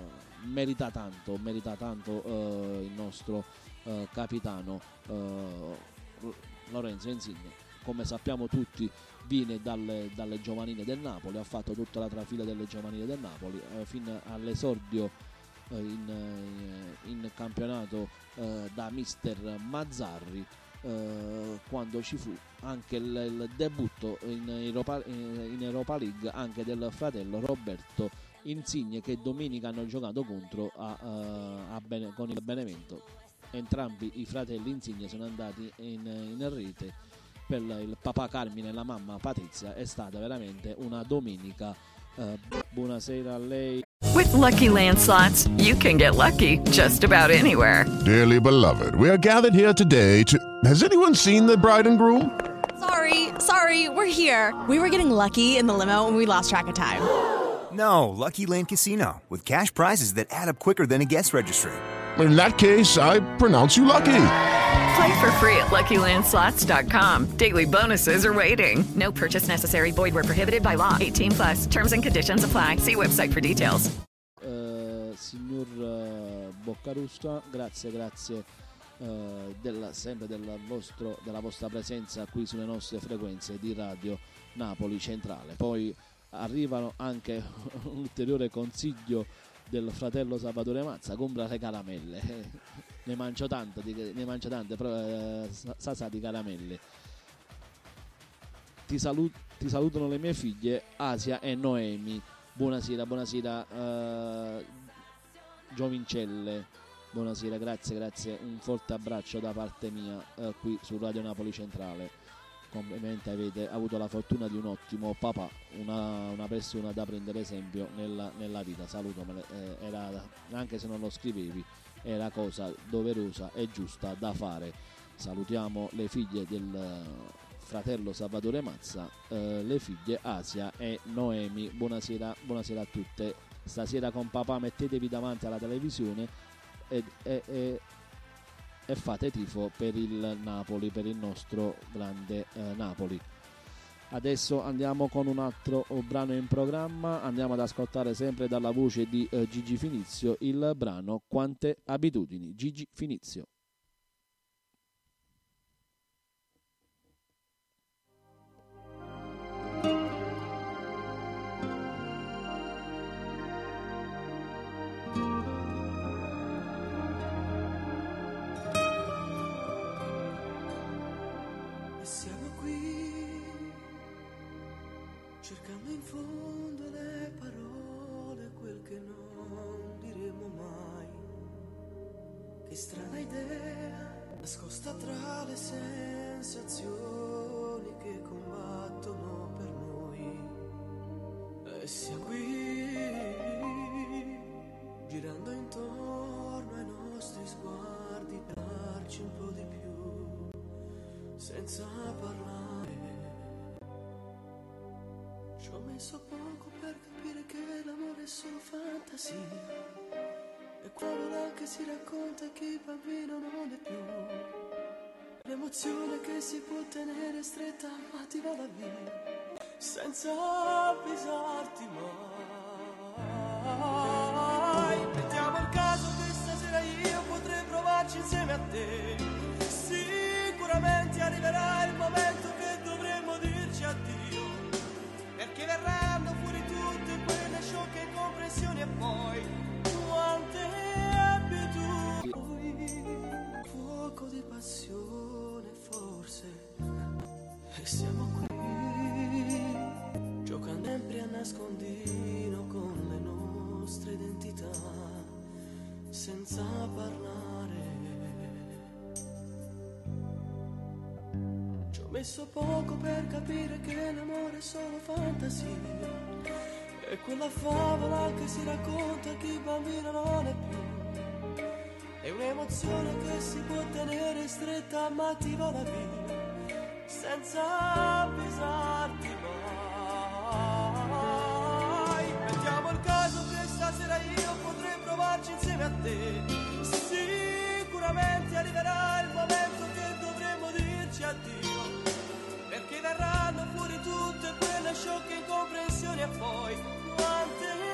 Speaker 3: merita tanto, merita tanto eh, il nostro eh, capitano eh, Lorenzo Insigne. Come sappiamo tutti viene dalle, dalle giovanili del Napoli, ha fatto tutta la trafila delle giovanili del Napoli eh, fino all'esordio eh, in, eh, in campionato eh, da mister Mazzarri eh, quando ci fu anche il, il debutto in Europa, in Europa League anche del fratello Roberto Insigne che domenica hanno giocato contro a, eh, a Bene- con il Benevento entrambi i fratelli Insigne sono andati in, in rete per il papà Carmine e la mamma Patrizia è stata veramente una domenica eh, buonasera a lei
Speaker 1: With Lucky Land slots, you can get lucky just about anywhere.
Speaker 7: Dearly beloved, we are gathered here today to. Has anyone seen the bride and groom?
Speaker 8: Sorry, sorry, we're here. We were getting lucky in the limo and we lost track of time.
Speaker 9: No, Lucky Land Casino, with cash prizes that add up quicker than a guest registry.
Speaker 7: In that case, I pronounce you lucky.
Speaker 1: Play for free at LuckyLandSlots.com. Daily bonuses are waiting. No purchase necessary. Void where prohibited by law. 18 plus. Terms and conditions apply. See website for details.
Speaker 3: Eh, signor eh, Boccarusta, grazie, grazie eh, del- sempre del vostro- della vostra presenza qui sulle nostre frequenze di Radio Napoli Centrale. Poi arrivano anche un ulteriore consiglio del fratello Salvatore Mazza, compra le caramelle. ne mangio tante, ne mangio tante, però eh, sa- sa di caramelle. Ti, salu- ti salutano le mie figlie Asia e Noemi. Buonasera, buonasera eh, Giovincelle. Buonasera, grazie, grazie. Un forte abbraccio da parte mia eh, qui su Radio Napoli Centrale. Complimenti, avete avuto la fortuna di un ottimo papà, una, una persona da prendere esempio nella, nella vita. Salutamele, eh, era, anche se non lo scrivevi, era cosa doverosa e giusta da fare. Salutiamo le figlie del eh, fratello Salvatore Mazza, eh, le figlie Asia e Noemi. Buonasera, buonasera a tutte. Stasera con papà mettetevi davanti alla televisione e, e- e- e fate tifo per il Napoli, per il nostro grande eh, Napoli. Adesso andiamo con un altro brano in programma, andiamo ad ascoltare sempre dalla voce di eh, Gigi Finizio il brano Quante abitudini. Gigi Finizio.
Speaker 4: L'emozione che si può tenere stretta ma ti vola via. Senza avvisarti mai. Mettiamo il caso che stasera io potrei provarci insieme a te. Sicuramente arriverà il momento che dovremo dirci addio. Perché verranno fuori tutte quelle sciocche incomprensioni e poi quante abitudini. Fuoco di passione forse. E siamo qui. Giocando sempre a nascondino con le nostre identità. Senza parlare. Ci ho messo poco per capire che l'amore è solo fantasia. E quella favola che si racconta che il bambino non è più. È un'emozione che si può tenere stretta ma ti vola via. Senza avvisarti mai. Mettiamo il caso che stasera io potrei provarci insieme a te. Sicuramente arriverà il momento che dovremo dirci addio. Perché verranno fuori tutte quelle sciocche incomprensioni e poi quante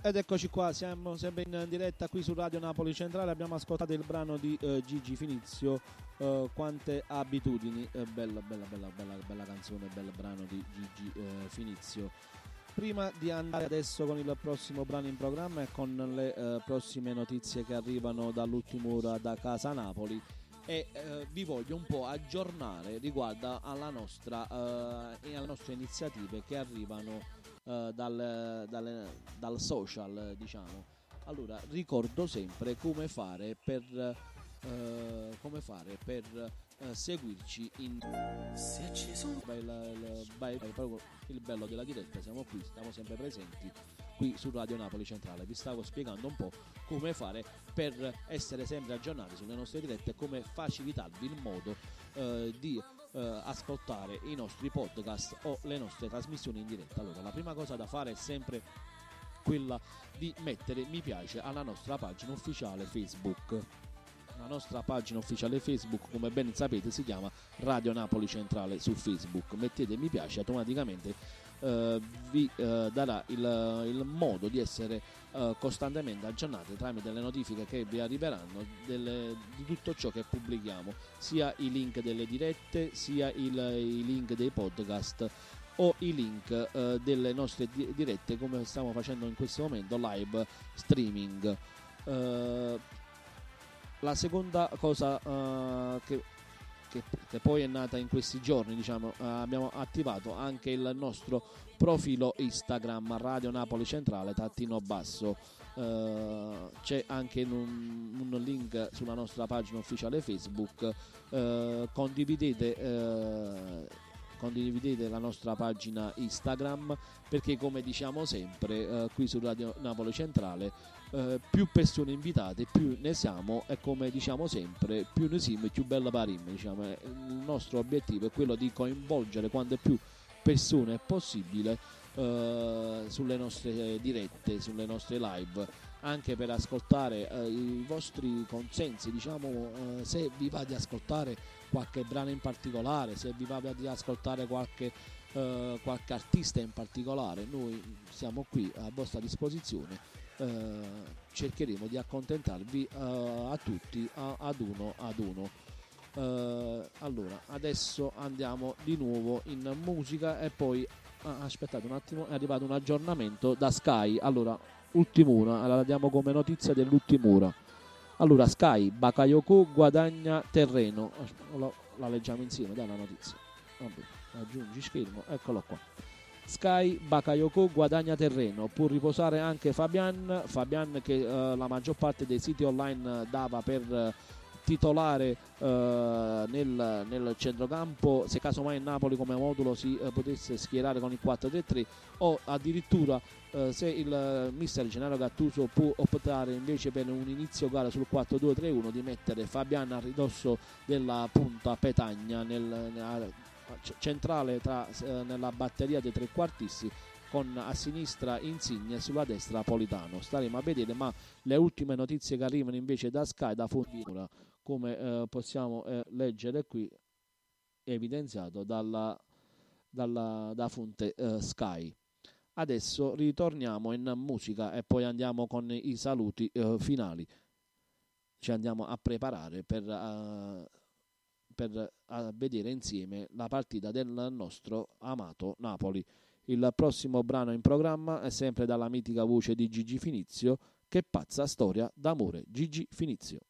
Speaker 3: Ed eccoci qua, siamo sempre in diretta qui su Radio Napoli Centrale, abbiamo ascoltato il brano di eh, Gigi Finizio, eh, Quante abitudini, Eh, bella, bella, bella, bella, bella canzone, bel brano di Gigi eh, Finizio. prima di andare adesso con il prossimo brano in programma e con le eh, prossime notizie che arrivano dall'ultima ora da casa Napoli e eh, vi voglio un po' aggiornare riguardo alla nostra, eh, alle nostre iniziative che arrivano eh, dal, dal, dal, social diciamo allora ricordo sempre come fare per, eh, come fare per eh, seguirci in il, il, il bello della diretta siamo qui siamo sempre presenti qui su Radio Napoli Centrale. Vi stavo spiegando un po' come fare per essere sempre aggiornati sulle nostre dirette e come facilitarvi il modo eh, di eh, ascoltare i nostri podcast o le nostre trasmissioni in diretta. Allora, la prima cosa da fare è sempre quella di mettere mi piace alla nostra pagina ufficiale Facebook. La nostra pagina ufficiale Facebook, come ben sapete, si chiama Radio Napoli Centrale su Facebook. Mettete mi piace automaticamente eh, vi eh, darà il, il, modo di essere eh, costantemente aggiornati tramite le notifiche che vi arriveranno delle, di tutto ciò che pubblichiamo, sia i link delle dirette, sia il, i link dei podcast o i link eh, delle nostre di- dirette come stiamo facendo in questo momento live streaming. Uh, la seconda cosa uh, che che, che, poi è nata in questi giorni, diciamo, eh, abbiamo attivato anche il nostro profilo Instagram Radio Napoli Centrale Tattino Basso. Uh, c'è anche un, un, link sulla nostra pagina ufficiale Facebook. Uh, condividete uh, condividete la nostra pagina Instagram perché come diciamo sempre qui su Radio Napoli Centrale eh, più persone invitate più ne siamo e come diciamo sempre più ne siamo più bella parim diciamo. il nostro obiettivo è quello di coinvolgere quante più persone possibile eh, sulle nostre dirette sulle nostre live anche per ascoltare eh, i vostri consensi, diciamo eh, se vi va di ascoltare qualche brano in particolare, se vi va di ascoltare qualche, eh, qualche artista in particolare, noi siamo qui a vostra disposizione, eh, cercheremo di accontentarvi eh, a tutti ad uno ad uno. Eh, allora, adesso andiamo di nuovo in musica e poi ah, aspettate un attimo, è arrivato un aggiornamento da Sky. Allora, ultim'ora, la diamo come notizia dell'ultim'ora. Allora, Sky, Bakayoko guadagna terreno. La, la leggiamo insieme, dai la notizia. Vabbè, aggiungi schermo, eccolo qua. Sky Bakayoko guadagna terreno, può riposare anche Fabian, Fabian che eh, la maggior parte dei siti online dava per eh, titolare eh, nel, nel, centrocampo. Se casomai Napoli come modulo si eh, potesse schierare con il 4-3-3 o addirittura eh, se il mister Gennaro Gattuso può optare invece per un inizio gara sul 4-2-3-1 di mettere Fabian a ridosso della punta Petagna nel, nel centrale tra, eh, nella batteria dei trequartisti con a sinistra Insigne e sulla destra Politano. Staremo a vedere, ma le ultime notizie che arrivano invece da Sky, da Fundinura, come eh, possiamo eh, leggere qui, evidenziato dalla, dalla, da fonte eh, Sky. Adesso ritorniamo in musica e poi andiamo con i saluti eh, finali. Ci andiamo a preparare per, uh, per vedere insieme la partita del nostro amato Napoli. Il prossimo brano in programma è sempre dalla mitica voce di Gigi Finizio. Che pazza storia d'amore, Gigi Finizio.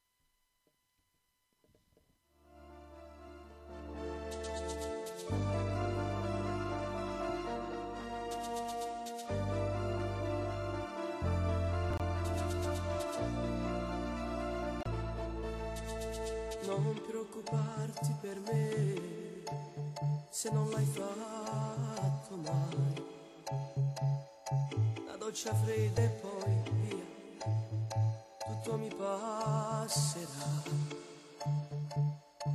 Speaker 4: Se non l'hai fatto mai. La doccia fredda e poi via, tutto mi passerà.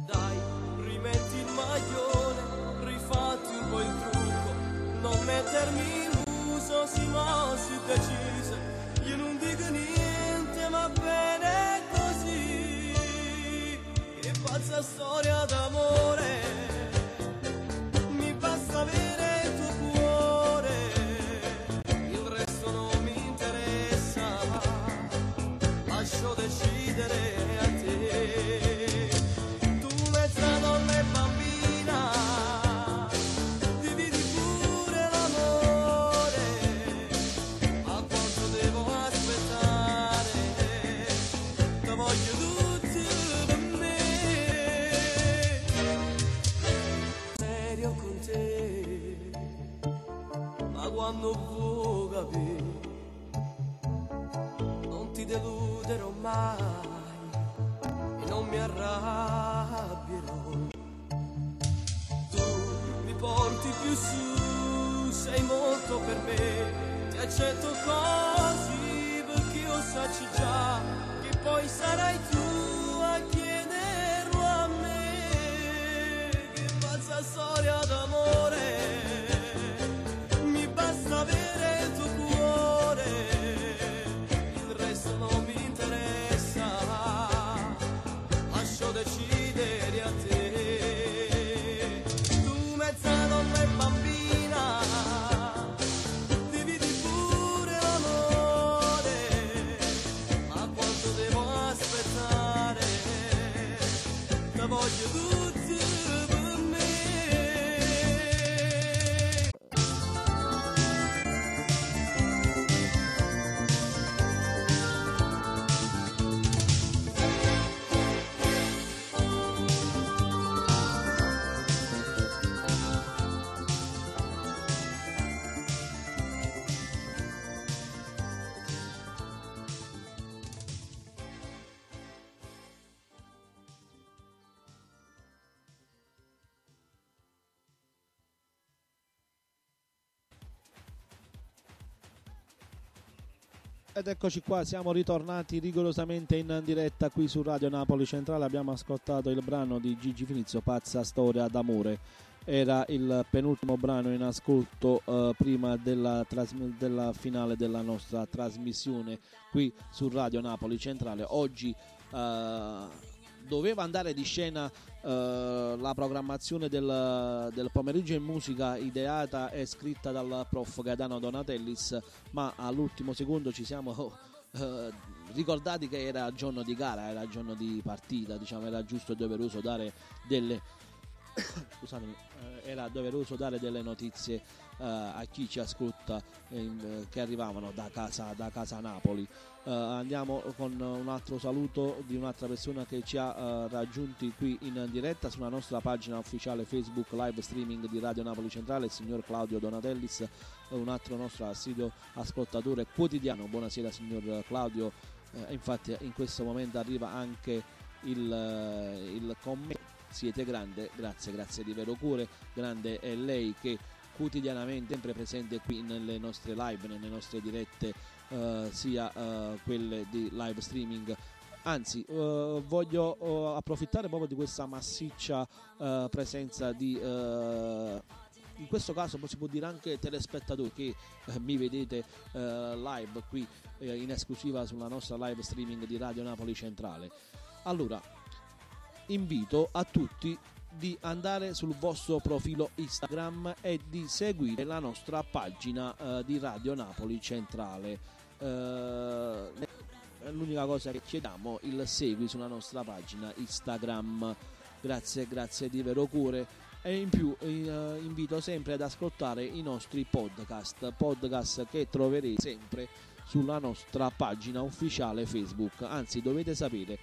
Speaker 4: Dai, rimetti il maglione, rifatti un po' il trucco, non mettermi in ma si decise, io non dico niente, va bene così, che pazza storia d'amore,
Speaker 3: Ed eccoci qua, siamo ritornati rigorosamente in diretta qui su Radio Napoli Centrale. Abbiamo ascoltato il brano di Gigi Finizio, Pazza Storia d'amore. Era il penultimo brano in ascolto eh, prima della, trasm- della finale della nostra trasmissione qui su Radio Napoli Centrale. Oggi eh, doveva andare di scena eh, la programmazione del, del pomeriggio in musica ideata e scritta dal prof Gaetano Donatellis, ma all'ultimo secondo ci siamo eh, ricordati che era giorno di gara, era giorno di partita, diciamo era giusto e doveroso dare delle scusatemi, eh, era doveroso dare delle notizie eh, a chi ci ascolta eh, che arrivavano da casa, da casa Napoli. Eh, andiamo con un altro saluto di un'altra persona che ci ha eh, raggiunti qui in diretta sulla nostra pagina ufficiale Facebook live streaming di Radio Napoli Centrale, il signor Claudio Donatellis, eh, un altro nostro assiduo ascoltatore quotidiano. Buonasera signor Claudio. Eh, infatti in questo momento arriva anche il, il commento siete grande, grazie, grazie di vero cuore, grande è lei che quotidianamente sempre presente qui nelle nostre live, nelle nostre dirette, eh, sia eh, quelle di live streaming. Anzi, eh, voglio eh, approfittare proprio di questa massiccia eh, presenza di eh, in questo caso si può dire anche telespettatori che eh, mi vedete eh, live qui in esclusiva sulla nostra live streaming di Radio Napoli Centrale. Allora, invito a tutti di andare sul vostro profilo Instagram e di seguire la nostra pagina eh, di Radio Napoli Centrale. Eh, l'unica cosa che chiediamo il segui sulla nostra pagina Instagram. Grazie, grazie di vero cuore. E in più eh, invito sempre ad ascoltare i nostri podcast, podcast che troverete sempre sulla nostra pagina ufficiale Facebook. Anzi, dovete sapere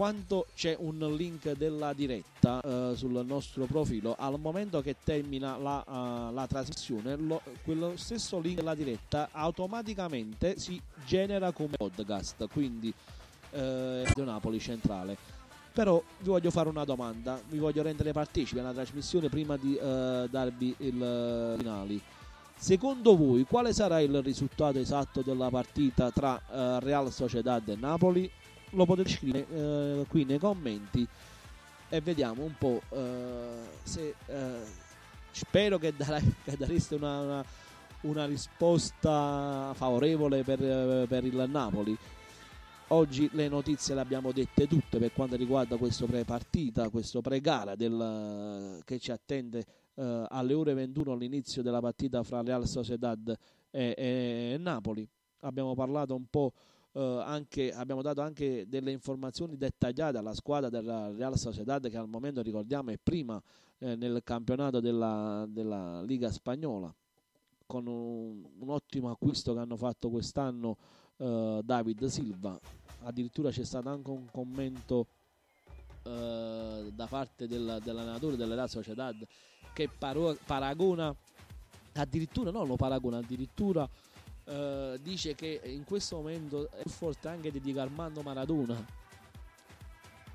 Speaker 3: quando c'è un link della diretta eh, sul nostro profilo, al momento che termina la, eh, la trasmissione, lo- quello stesso link della diretta automaticamente si genera come podcast, quindi eh, Radio Napoli Centrale. Però vi voglio fare una domanda, vi voglio rendere partecipi alla trasmissione prima di eh, darvi il finali. Secondo voi quale sarà il risultato esatto della partita tra eh, Real Sociedad e Napoli? Lo potete scrivere eh, qui nei commenti e vediamo un po' eh, se eh, spero che, darai- che dareste una, una- una risposta favorevole per, eh, per il Napoli. Oggi le notizie le abbiamo dette tutte per quanto riguarda questo pre-partita, questo pre-gara del- che ci attende eh, alle ore 21 all'inizio della partita fra Real Sociedad e, e Napoli. Abbiamo parlato un po' eh, anche, abbiamo dato anche delle informazioni dettagliate alla squadra della Real Sociedad che al momento ricordiamo è prima eh, nel campionato della, della Liga Spagnola con un, un ottimo acquisto che hanno fatto quest'anno eh, David Silva. Addirittura c'è stato anche un commento eh, da parte del- dell'allenatore della Real Sociedad che paro- paragona addirittura no, lo paragona addirittura eh, dice che in questo momento è forte anche di Diego Armando Maradona.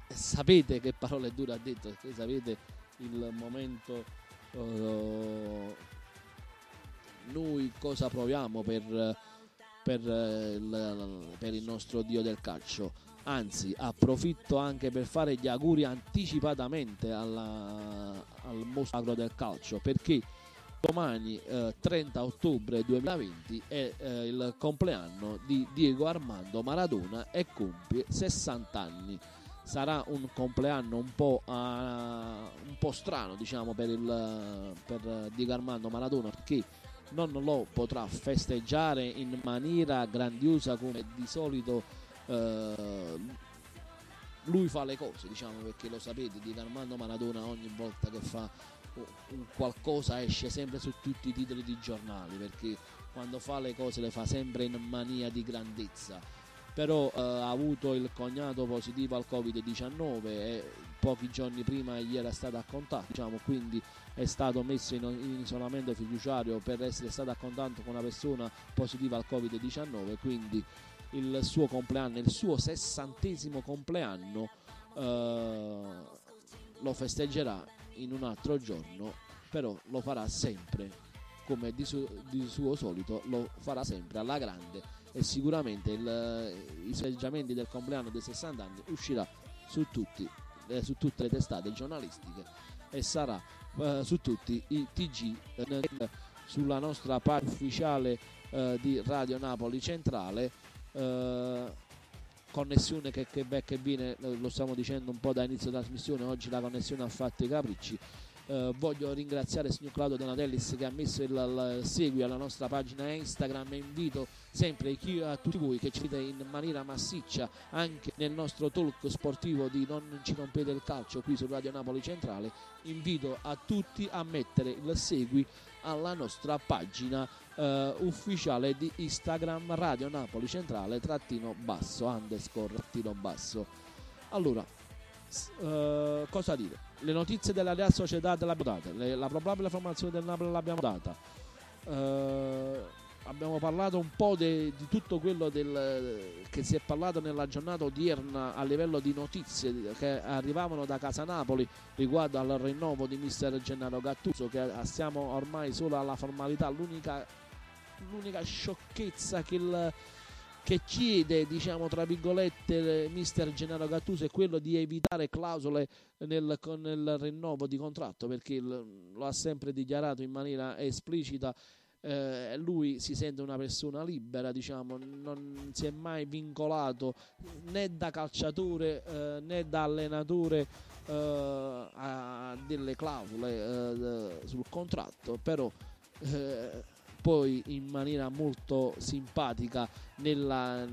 Speaker 3: Sapete che parole dure ha detto perché sapete il momento eh, noi cosa proviamo per, per, il, per il nostro dio del calcio? Anzi approfitto anche per fare gli auguri anticipatamente alla, al mostro del calcio perché domani eh, 30 ottobre 2020 è eh, il compleanno di Diego Armando Maradona e compie 60 anni. Sarà un compleanno un po', uh, un po strano diciamo per, il, per Diego Armando Maradona perché non lo potrà festeggiare in maniera grandiosa come di solito uh, lui fa le cose diciamo perché lo sapete Diego Armando Maradona ogni volta che fa qualcosa esce sempre su tutti i titoli di giornali perché quando fa le cose le fa sempre in mania di grandezza. Però eh, ha avuto il cognato positivo al covid-19 e pochi giorni prima gli era stato a contatto diciamo, quindi è stato messo in, in, isolamento fiduciario per essere stato a contatto con una persona positiva al covid-19 quindi il suo compleanno il suo sessantesimo compleanno eh, lo festeggerà in un altro giorno, però lo farà sempre come di, su, di suo solito, lo farà sempre alla grande. E sicuramente il, i festeggiamenti del compleanno dei 60 anni uscirà su, tutti, eh, su tutte le testate giornalistiche e sarà eh, su tutti i TG eh, sulla nostra pagina ufficiale eh, di Radio Napoli Centrale eh, connessione che, che va che viene, lo stiamo dicendo un po' da inizio trasmissione, oggi la connessione ha fatto i capricci. Eh, voglio ringraziare il signor Claudio Donatellis che ha messo il, il, il segui alla nostra pagina Instagram e invito sempre chi, a tutti voi che ci vedete in maniera massiccia anche nel nostro talk sportivo di Non ci rompete il calcio qui su Radio Napoli Centrale invito a tutti a mettere il segui alla nostra pagina eh, ufficiale di Instagram Radio Napoli Centrale trattino basso underscore trattino basso. Allora eh, cosa dire? Le notizie della Real Società l'abbiamo date la probabile formazione del Napoli l'abbiamo data. Eh, abbiamo parlato un po' de, di tutto quello del, che si è parlato nella giornata odierna a livello di notizie che arrivavano da Casa Napoli riguardo al rinnovo di mister Gennaro Gattuso che siamo ormai solo alla formalità. L'unica, l'unica sciocchezza che, il, che chiede diciamo tra virgolette mister Gennaro Gattuso è quello di evitare clausole nel, nel rinnovo di contratto perché lo ha sempre dichiarato in maniera esplicita eh, lui si sente una persona libera, diciamo, non si è mai vincolato né da calciatore eh, né da allenatore eh, a delle clausole eh, sul contratto, però eh, poi in maniera molto simpatica nella,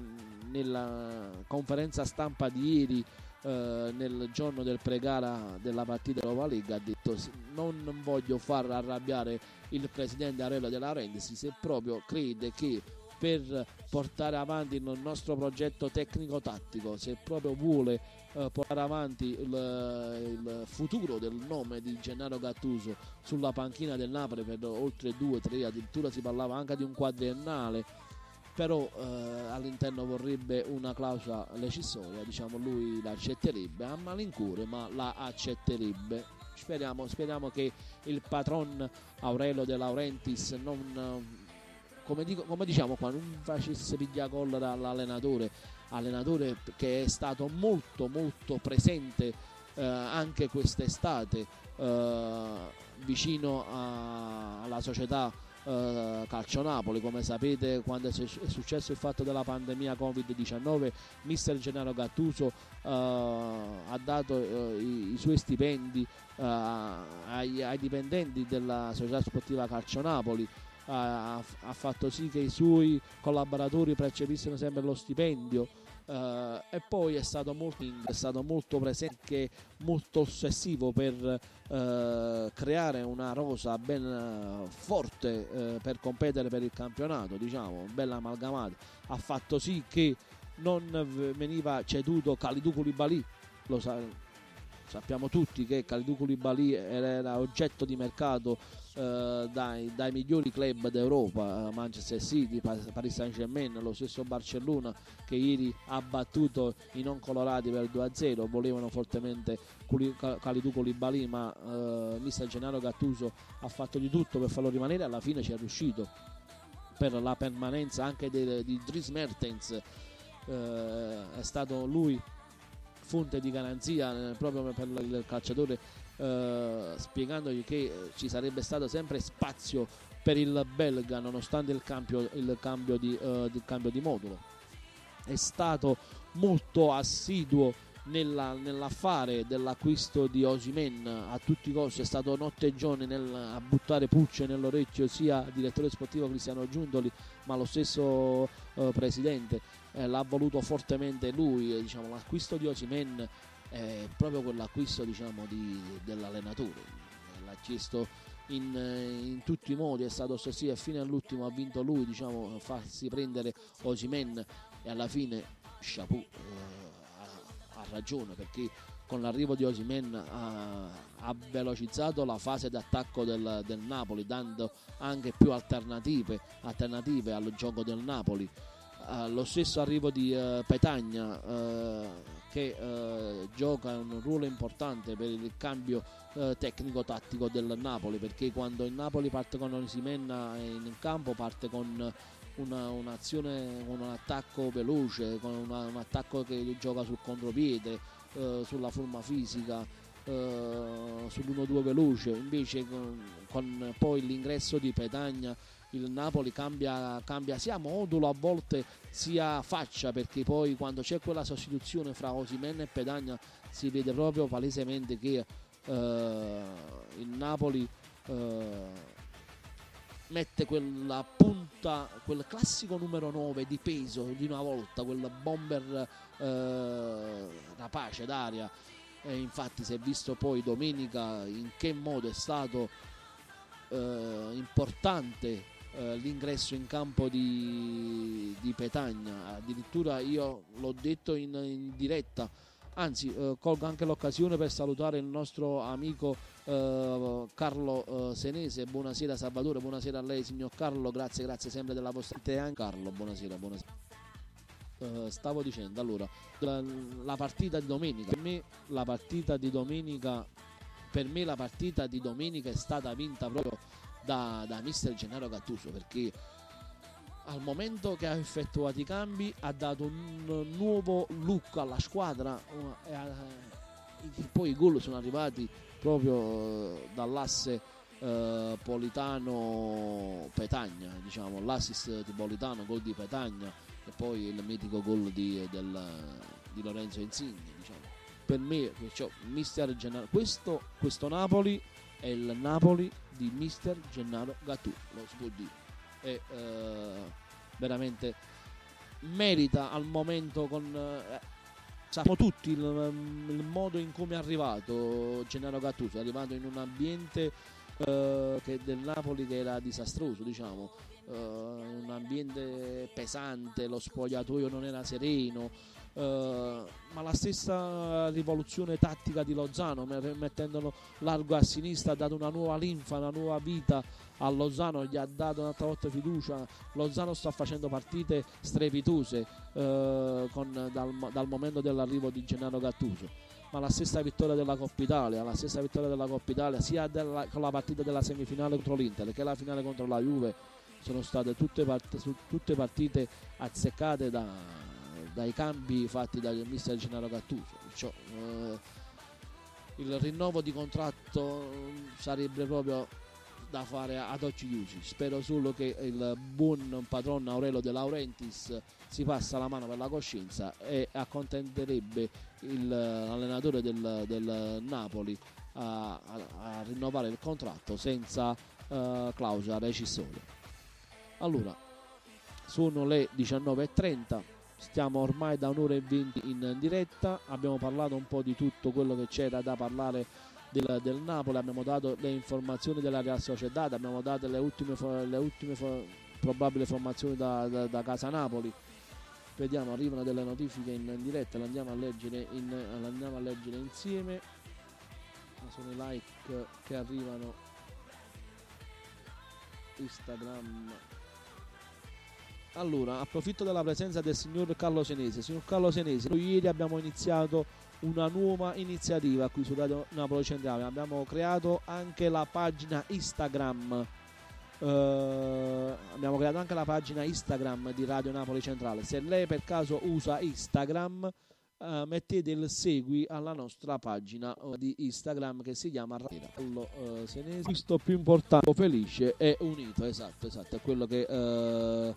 Speaker 3: nella conferenza stampa di ieri eh, nel giorno del pregara della partita Europa League ha detto non voglio far arrabbiare il presidente Arello della Rendisi se proprio crede che per portare avanti il nostro progetto tecnico-tattico, se proprio vuole eh, portare avanti il, il, futuro del nome di Gennaro Gattuso sulla panchina del Napoli per oltre due, tre, addirittura si parlava anche di un quadriennale però eh, all'interno vorrebbe una clausola lecissoria, diciamo lui l'accetterebbe a malincuore, ma la accetterebbe. Speriamo, speriamo che il patron Aurelio De Laurentiis non come, dico, come diciamo qua non facesse piglia colla dall'allenatore allenatore che è stato molto molto presente eh, anche quest'estate eh, vicino a, alla società eh, Calcio Napoli. Come sapete, quando è successo il fatto della pandemia Covid-19, mister Gennaro Gattuso eh, ha dato eh, i, i, suoi stipendi eh, ai, ai, dipendenti della società sportiva Calcio Napoli. Ha, ha fatto sì che i suoi collaboratori percepissero sempre lo stipendio Uh, e poi è stato molto, è stato molto presente, molto ossessivo per uh, creare una rosa ben uh, forte per competere per il campionato, diciamo, bella amalgamata. Ha fatto sì che non veniva ceduto Kalidou Koulibaly, lo sa, sappiamo tutti che Kalidou Koulibaly era oggetto di mercato eh, dai, dai, migliori club d'Europa, eh, Manchester City, Paris Saint Germain, lo stesso Barcellona che ieri ha battuto i non colorati per 2-0, volevano fortemente Kalidou Koulibaly ma eh, mister Gennaro Gattuso ha fatto di tutto per farlo rimanere, alla fine ci è riuscito per la permanenza anche de, di Dries Mertens, eh, è stato lui fonte di garanzia eh, proprio per il calciatore eh, spiegandogli che eh, ci sarebbe stato sempre spazio per il belga nonostante il cambio, il cambio, di, uh, il cambio di modulo. È stato molto assiduo nella, nell'affare dell'acquisto di Osimen a tutti i costi è stato notte e giorno nel, a buttare pulce nell'orecchio sia il direttore sportivo Cristiano Giuntoli ma lo stesso eh, presidente eh, l'ha voluto fortemente lui diciamo, l'acquisto di Osimen è proprio quell'acquisto diciamo, di, dell'allenatore. L'ha chiesto in, in, tutti i modi, è stato e fino all'ultimo ha vinto lui, diciamo, farsi prendere Osimen e alla fine Chapeau eh, ha, ha, ragione perché con l'arrivo di Osimen ha, ha, velocizzato la fase d'attacco del, del, Napoli dando anche più alternative, alternative al gioco del Napoli. Uh, lo stesso arrivo di uh, Petagna uh, che eh, gioca un ruolo importante per il cambio eh, tecnico-tattico del Napoli perché quando il Napoli parte con Osimenna in campo parte con una, un'azione con un attacco veloce con una, un attacco che gioca sul contropiede eh, sulla forma fisica eh, sull'1-2 veloce. Invece con, con poi l'ingresso di Petagna il Napoli cambia, cambia, sia modulo a volte sia faccia perché poi quando c'è quella sostituzione fra Osimen e Pedagna si vede proprio palesemente che eh, il Napoli eh, mette quella punta, quel classico numero 9 di peso di una volta, quel bomber eh, rapace d'aria. E infatti si è visto poi domenica in che modo è stato eh, importante eh, l'ingresso in campo di, di, Petagna. Addirittura io l'ho detto in, in diretta. Anzi, eh, colgo anche l'occasione per salutare il nostro amico eh, Carlo eh, Senese. Buonasera Salvatore, buonasera a lei signor Carlo, grazie, grazie sempre della vostra Carlo, buonasera, buonasera. Uh, stavo dicendo allora la, la, partita di domenica per me la partita di domenica per me la partita di domenica è stata vinta proprio da, da mister Gennaro Gattuso perché al momento che ha effettuato i cambi ha dato un nuovo look alla squadra e, e poi i gol sono arrivati proprio eh, dall'asse eh, Politano-Petagna diciamo l'assist di Politano, gol di Petagna e poi il mitico gol di, del, di Lorenzo Insigne diciamo. per me cioè, mister Gennaro questo, questo Napoli è il Napoli di mister Gennaro Gattuso, lo dire. E eh, veramente merita al momento con... Eh, sappiamo tutti il, il, modo in cui è arrivato Gennaro Gattuso, è arrivato in un ambiente eh, del Napoli che era disastroso, diciamo. Uh, un ambiente pesante, lo spogliatoio non era sereno, Uh, ma la stessa rivoluzione tattica di Lozano, mettendolo largo a sinistra, ha dato una nuova linfa, una nuova vita a Lozano, gli ha dato un'altra volta fiducia. Lozano sta facendo partite strepitose uh, con, dal, dal, momento dell'arrivo di Gennaro Gattuso. Ma la stessa vittoria della Coppa Italia, la stessa vittoria della Coppa Italia, sia della, con la partita della semifinale contro l'Inter che la finale contro la Juve, sono state tutte, part- tutte partite azzeccate da, dai cambi fatti dal mister Gennaro Gattuso. Cioè, eh, il rinnovo di contratto sarebbe proprio da fare ad occhi chiusi. Spero solo che il buon padrone Aurelio De Laurentiis si passa la mano per la coscienza e accontenterebbe l'allenatore del, del Napoli a, a, a, rinnovare il contratto senza uh, clausola rescissoria. Allora, sono le 19.30 Stiamo ormai da un'ora e venti in diretta, abbiamo parlato un po' di tutto quello che c'era da parlare del, del Napoli, abbiamo dato le informazioni della Real Sociedad, abbiamo dato le ultime, le ultime probabili formazioni da, da, da, Casa Napoli. Vediamo, arrivano delle notifiche in, in diretta, le andiamo andiamo a leggere insieme. Sono i like che arrivano. Instagram. Allora, approfitto della presenza del signor Carlo Senese. Signor Carlo Senese, noi ieri abbiamo iniziato una nuova iniziativa qui su Radio Napoli Centrale. Abbiamo creato anche la pagina Instagram. Eh, abbiamo creato anche la pagina Instagram di Radio Napoli Centrale. Se lei per caso usa Instagram, eh, mettete il segui alla nostra pagina eh, di Instagram che si chiama Radio uh, Senese. Questo più importante, felice e unito. Esatto, esatto, è quello che eh,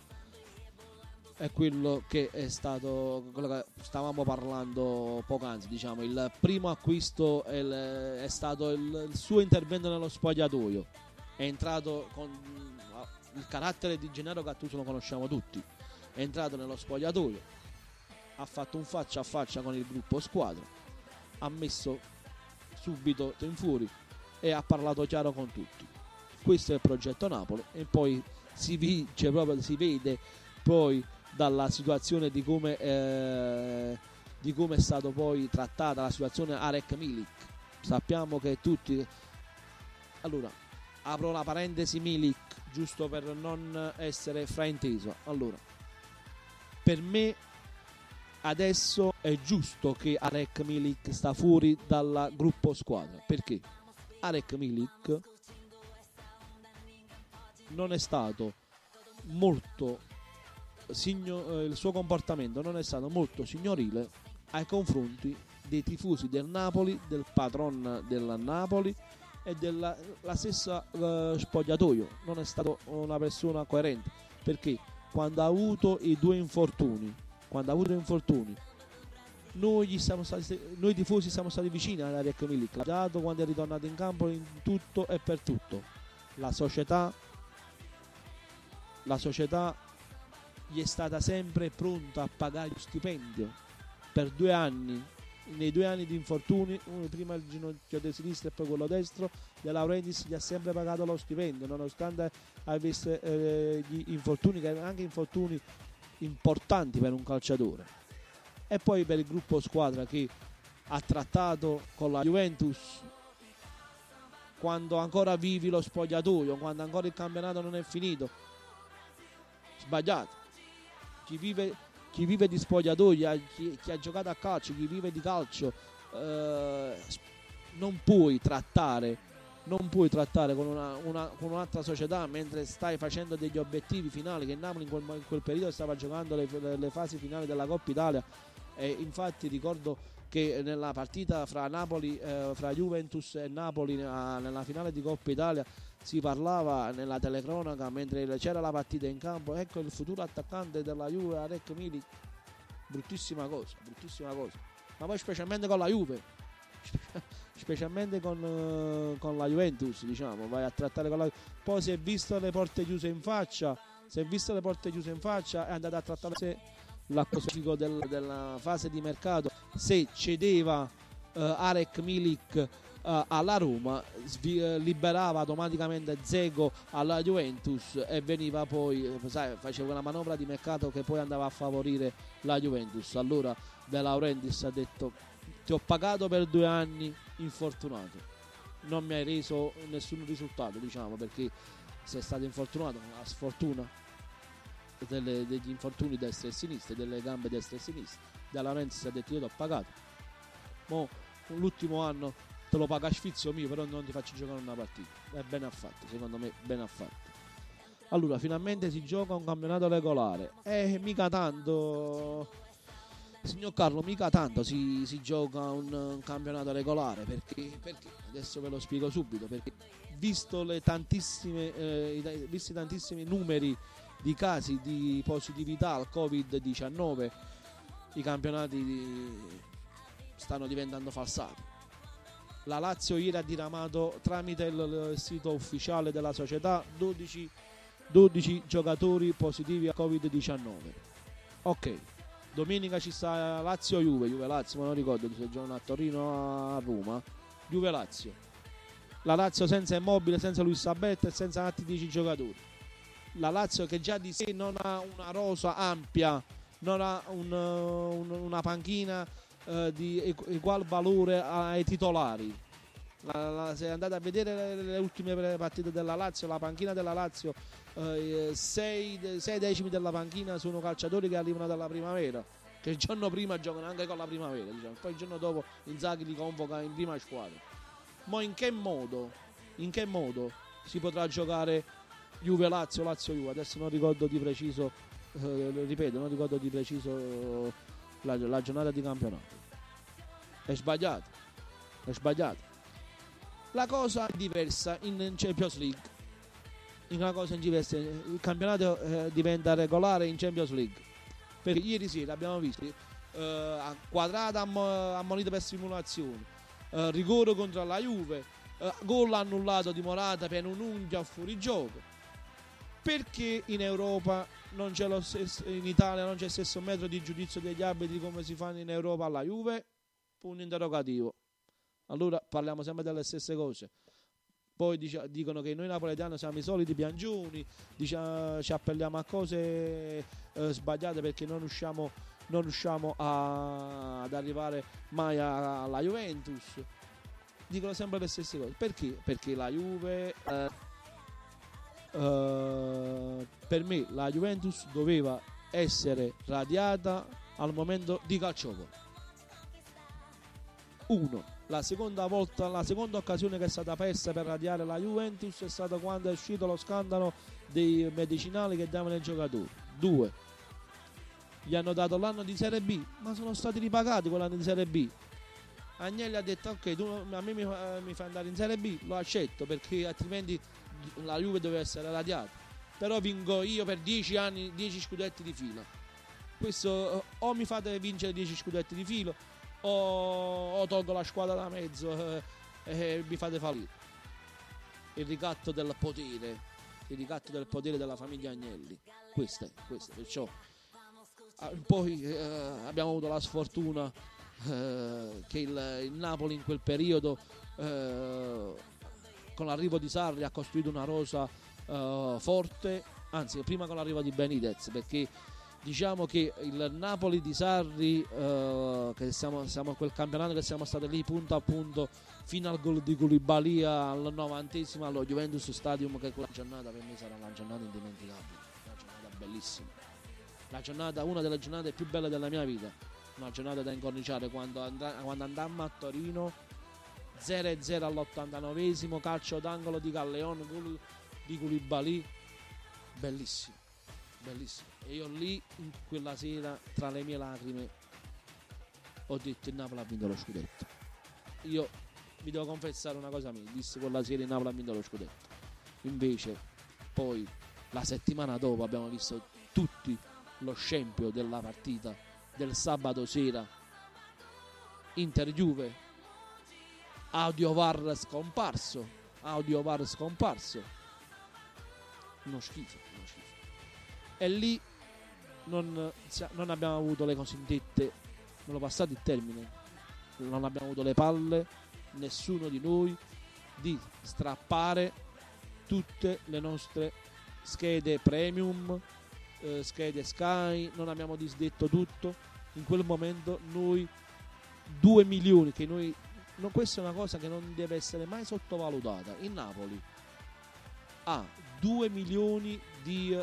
Speaker 3: è quello che è stato quello che stavamo parlando poc'anzi diciamo. Il primo acquisto è, è stato il, il, suo intervento nello spogliatoio. È entrato con il carattere di Gennaro Gattuso lo conosciamo tutti. È entrato nello spogliatoio ha fatto un faccia a faccia con il gruppo squadra ha messo subito in fuori e ha parlato chiaro con tutti. Questo è il progetto Napoli e poi si vince proprio si vede poi dalla situazione di come, eh, di come è stato poi trattata la situazione Arek Milik. Sappiamo che tutti... Allora, apro la parentesi Milik, giusto per non essere frainteso. Allora, per me adesso è giusto che Arek Milik sta fuori dal gruppo squadra. Perché? Arek Milik non è stato molto signo, eh, il suo comportamento non è stato molto signorile ai confronti dei tifosi del Napoli, del patron del Napoli e della stessa eh, spogliatoio. Non è stato una persona coerente perché quando ha avuto i due infortuni, quando ha avuto infortuni, noi, stati, noi tifosi siamo stati vicini alla Rec Milik. Quando è ritornato in campo in tutto e per tutto. La società, la società gli è stata sempre pronta a pagare lo stipendio per due anni nei due anni di infortuni, prima il ginocchio di sinistra e poi quello destro, De Laurentiis gli ha sempre pagato lo stipendio, nonostante avesse eh, gli infortuni, che erano anche infortuni importanti per un calciatore. E poi per il gruppo squadra che ha trattato con la Juventus quando ancora vivi lo spogliatoio, quando ancora il campionato non è finito. Sbagliato chi vive, chi vive di spogliatoia, chi, chi, ha giocato a calcio, chi vive di calcio, eh, non puoi trattare, non puoi trattare con, una, una, con, un'altra società mentre stai facendo degli obiettivi finali che Napoli in quel, in quel periodo stava giocando le, le, le, fasi finali della Coppa Italia. E infatti ricordo che nella partita fra Napoli, eh, fra Juventus e Napoli nella, nella finale di Coppa Italia si parlava nella telecronaca mentre c'era la partita in campo, ecco il futuro attaccante della Juve, Arek Milik. Bruttissima cosa, bruttissima cosa. Ma poi specialmente con la Juve, specialmente con, uh, con, la Juventus, diciamo, vai a trattare con la Poi si è visto le porte chiuse in faccia, si è visto le porte chiuse in faccia, è andato a trattare se l'acquisizione del, della fase di mercato, se cedeva uh, Arek Milik uh, alla Roma, svi- uh, liberava automaticamente Zego alla Juventus e veniva poi, eh, sai, faceva una manovra di mercato che poi andava a favorire la Juventus. Allora De Laurentiis ha detto ti ho pagato per due anni infortunato, non mi hai reso nessun risultato, diciamo, perché sei stato infortunato, la sfortuna delle, degli infortuni destra e sinistra, delle gambe destra e sinistra. De Laurentiis ha detto io ti ho pagato. Mo, l'ultimo anno te lo paga a sfizio mio, però non ti faccio giocare una partita. È bene affatto, secondo me, bene affatto. Allora, finalmente si gioca un campionato regolare. E mica tanto, signor Carlo, mica tanto si, si gioca un, un, campionato regolare. Perché, perché? Adesso ve lo spiego subito. Perché visto le tantissime, eh, visti tantissimi numeri di casi di positività al Covid-19, i campionati di, stanno diventando falsati la Lazio ieri ha diramato tramite il sito ufficiale della società 12, 12 giocatori positivi a Covid-19. Ok, domenica ci sta Lazio-Juve, Juve-Lazio, ma non ricordo se giocano a Torino a Roma. Juve-Lazio. La Lazio senza Immobile, senza Luis Sabetta e senza altri 10 giocatori. La Lazio che già di sé non ha una rosa ampia, non ha un, un, una panchina eh, di egual valore ai titolari. La- la- se andate a vedere le, le ultime partite della Lazio, la panchina della Lazio, 6 decimi della panchina sono calciatori che arrivano dalla primavera, che il giorno prima giocano anche con la primavera, diciamo. poi il giorno dopo Inzaghi li convoca in prima squadra. Ma in che modo, in che modo si potrà giocare Juve-Lazio, Lazio-Juve? Adesso non ricordo di preciso, eh, ripeto, non ricordo di preciso eh, la, la giornata di campionato. È sbagliato, è sbagliato. La cosa è diversa in Champions League. Una cosa diversa, il campionato eh, diventa regolare in Champions League. Perché ieri sera abbiamo visto eh, quadrata ammo- ammonito per simulazione, eh, rigore contro la Juve, eh, gol annullato di Morata per un'unghia fuori gioco. Perché in Europa non c'è lo stesso, in Italia non c'è il stesso metro di giudizio degli arbitri come si fanno in Europa alla Juve? Punto interrogativo. Allora parliamo sempre delle stesse cose. Poi dice- dicono che noi napoletani siamo i soliti piangioni, dice- ci appelliamo a cose eh, sbagliate perché non riusciamo, non riusciamo a- ad arrivare mai a- alla Juventus. Dicono sempre le stesse cose. Perché? Perché la Juve... eh, eh, per me la Juventus doveva essere radiata al momento di calciopolo. Uno, la seconda volta, la seconda occasione che è stata persa per radiare la Juventus è stata quando è uscito lo scandalo dei medicinali che davano ai giocatori. Due, gli hanno dato l'anno di Serie B, ma sono stati ripagati quell'anno di Serie B. Agnelli ha detto ok, tu a me mi, mi fai andare in Serie B, lo accetto perché altrimenti la Juve doveva essere radiata. Però vinco io per 10 anni, 10 scudetti di fila. Questo o mi fate vincere 10 scudetti di filo o, o tolgo la squadra da mezzo eh, e mi fate fallire. Il ricatto del potere, il ricatto del potere della famiglia Agnelli. Questo è, questo è. Perciò ah, poi eh, abbiamo avuto la sfortuna eh, che il, il Napoli in quel periodo eh, con l'arrivo di Sarri ha costruito una rosa eh, forte, anzi prima con l'arrivo di Benitez perché diciamo che il Napoli di Sarri eh, che siamo, siamo quel campionato che siamo stati lì punto a punto fino al gol di Koulibalia al novantesimo allo Juventus Stadium che quella giornata per me sarà una giornata indimenticabile una giornata bellissima. La giornata, una delle giornate più belle della mia vita. Una giornata da incorniciare quando, andà- quando andammo a Torino 0-0 all'89esimo calcio d'angolo di Calleon gol di Koulibaly. Bellissimo bellissimo. E io lì quella sera tra le mie lacrime ho detto il Napoli ha vinto lo scudetto. Io vi devo confessare una cosa mia dissi quella sera il Napoli ha vinto lo scudetto. Invece poi la settimana dopo abbiamo visto tutti lo scempio della partita del sabato sera. Inter Juve audio VAR scomparso. Audio VAR scomparso. Uno schifo. E lì non, sia- non abbiamo avuto le cosiddette me lo passate il termine non abbiamo avuto le palle nessuno di noi di strappare tutte le nostre schede premium eh, schede Sky non abbiamo disdetto tutto. In quel momento noi 2 milioni che noi no, questa è una cosa che non deve essere mai sottovalutata. Il Napoli ha 2 milioni di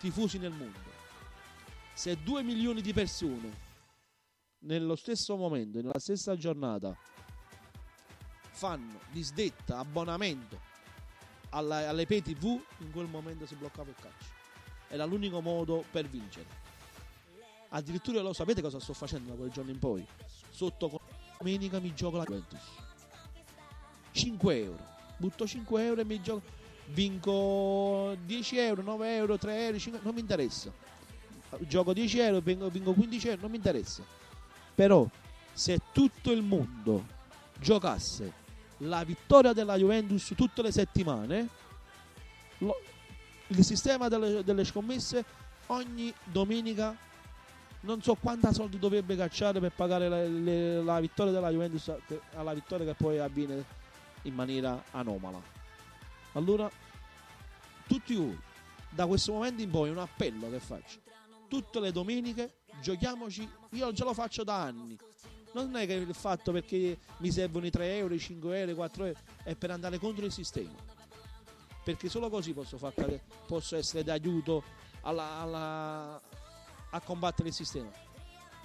Speaker 3: tifosi nel mondo. Se 2 milioni di persone nello stesso momento nella stessa giornata fanno disdetta abbonamento alla, alle pay tv in quel momento si bloccava il calcio. Era l'unico modo per vincere. Addirittura lo sapete cosa sto facendo da quel giorno in poi? Sotto con- domenica mi gioco la Juventus. 5 euro. Butto 5 euro e mi gioco vinco 10 euro 9 euro 3 euro 5 non mi interessa. Gioco 10 euro vinco, vinco 15 euro non mi interessa. Però se tutto il mondo giocasse la vittoria della Juventus tutte le settimane lo- il sistema delle, delle scommesse ogni domenica non so quanta soldi dovrebbe cacciare per pagare la, le- la vittoria della Juventus alla vittoria che poi avviene in maniera anomala allora tutti voi da questo momento in poi un appello che faccio tutte le domeniche giochiamoci io già lo faccio da anni Non è che il fatto perché mi servono i 3 euro, i 5 euro, i 4 euro, è per andare contro il sistema. Perché solo così posso, far cade- posso essere d'aiuto alla- alla- a combattere il sistema.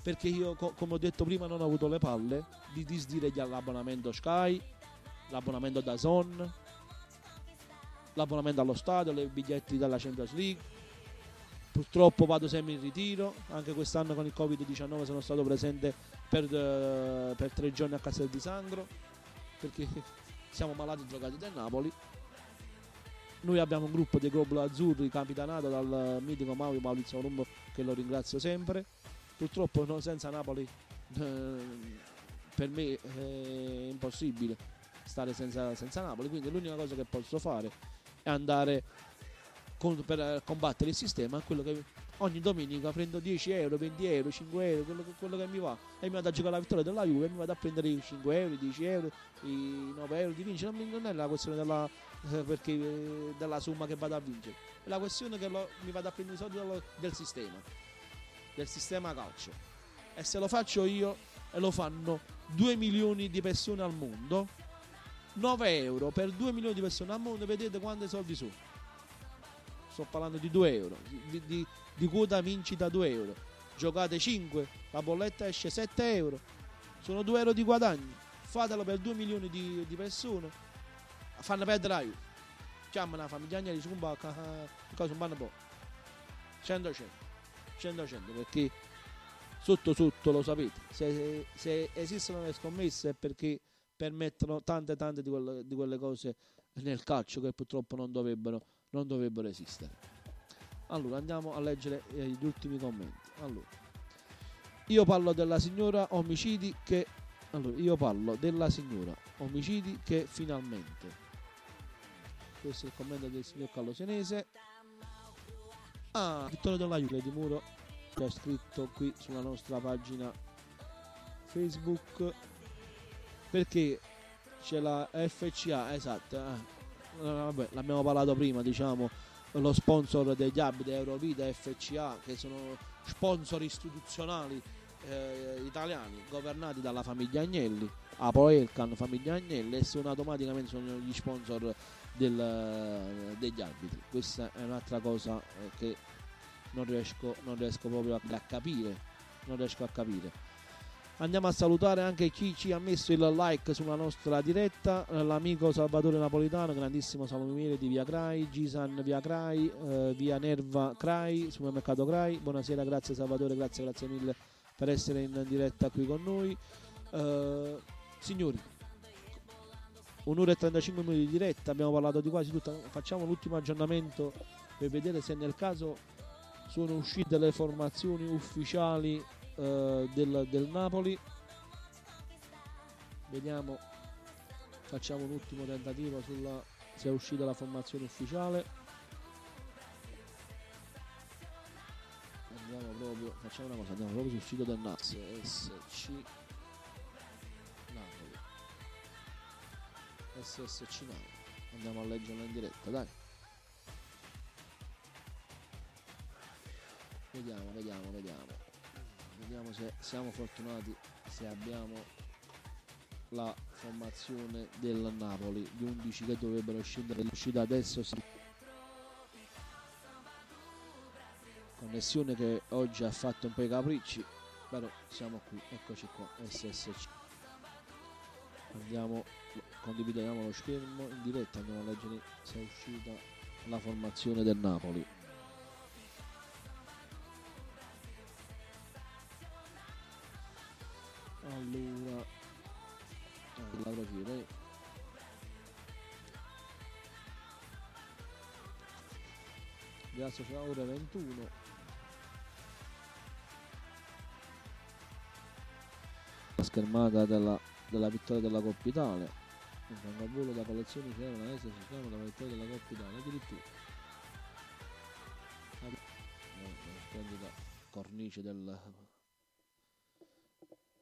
Speaker 3: Perché io, co- come ho detto prima, non ho avuto le palle di disdirgli l'abbonamento Sky, l'abbonamento da Zon, l'abbonamento allo stadio, i biglietti della Champions League. Purtroppo vado sempre in ritiro, anche quest'anno con il Covid-19 sono stato presente per, eh, per tre giorni a Castel di Sangro, perché siamo malati giocati del Napoli. Noi abbiamo un gruppo di Globuli Azzurri capitanato dal mitico Mauro Maurizio Rumbo che lo ringrazio sempre. Purtroppo senza Napoli eh, per me è impossibile stare senza, senza Napoli, quindi l'unica cosa che posso fare è andare con- per eh, combattere il sistema, quello che ogni domenica prendo 10 euro, 20 euro, 5 euro, quello che, quello che mi va. E mi vado a giocare la vittoria della Juve e mi vado a prendere i 5 euro, i 10 euro, i 9 euro di vincere, non è la questione della, eh, perché, eh, della somma che vado a vincere, è la questione che lo- mi vado a prendere i soldi dello- del sistema, del sistema calcio. E se lo faccio io e lo fanno 2 milioni di persone al mondo 9 euro per 2 milioni di persone al mondo vedete quanti soldi sono. Sto parlando di 2 euro di, di- di quota vincita 2 euro. Giocate 5 la bolletta esce 7 euro. Sono 2 euro di guadagno. Fatelo per 2 milioni di, di persone. Fanno perdere la Juve. Chiamano la famiglia un bacca cosa un po' 100 100 100 100 perché sotto sotto lo sapete. Se, se esistono le scommesse è perché permettono tante tante di quelle, di quelle cose nel calcio che purtroppo non dovrebbero, non dovrebbero esistere. Allora andiamo a leggere eh, gli ultimi commenti. Allora io parlo della signora omicidi che allora io parlo della signora omicidi che finalmente questo è il commento del signor Carlo Senese ah Vittorio della Juve di Muro che ha scritto qui sulla nostra pagina Facebook perché c'è la FCA esatto eh. Eh, vabbè, l'abbiamo parlato prima diciamo lo sponsor degli abiti Eurovita FCA che sono sponsor istituzionali eh, italiani governati dalla famiglia Agnelli Apo Elkan famiglia Agnelli e sono automaticamente sono gli sponsor del- degli arbitri questa è un'altra cosa eh, che non riesco, non riesco proprio a capire non riesco a capire Andiamo a salutare anche chi ci ha messo il like sulla nostra diretta, eh, l'amico Salvatore Napolitano, grandissimo salumiere di Via Crai, Gisan Via Crai, eh, Via Nerva Crai, Supermercato Crai. Buonasera, grazie Salvatore, grazie, grazie mille per essere in diretta qui con noi. Eh, signori, un'ora e 35 minuti di diretta, abbiamo parlato di quasi tutto, facciamo l'ultimo aggiornamento per vedere se nel caso sono uscite le formazioni ufficiali eh, del, del Napoli. Vediamo facciamo un ultimo tentativo sulla se è uscita la formazione ufficiale. Andiamo proprio facciamo una cosa andiamo proprio sul sito del NAS SC Napoli. SSC Napoli. Andiamo a leggerla in diretta dai. Vediamo vediamo vediamo vediamo se siamo fortunati se abbiamo la formazione del Napoli gli 11 che dovrebbero scendere l'uscita adesso connessione che oggi ha fatto un po' i capricci però siamo qui eccoci qua SSC andiamo condividiamo lo schermo in diretta andiamo a leggere se è uscita la formazione del Napoli allora ah, la profilo Piazza c'è ora 21 la schermata della, della vittoria della Coppa Italia. Il frangavolo da collezione c'era una destra si chiama della vittoria della Coppa Italia addirittura. Una splendida cornice del,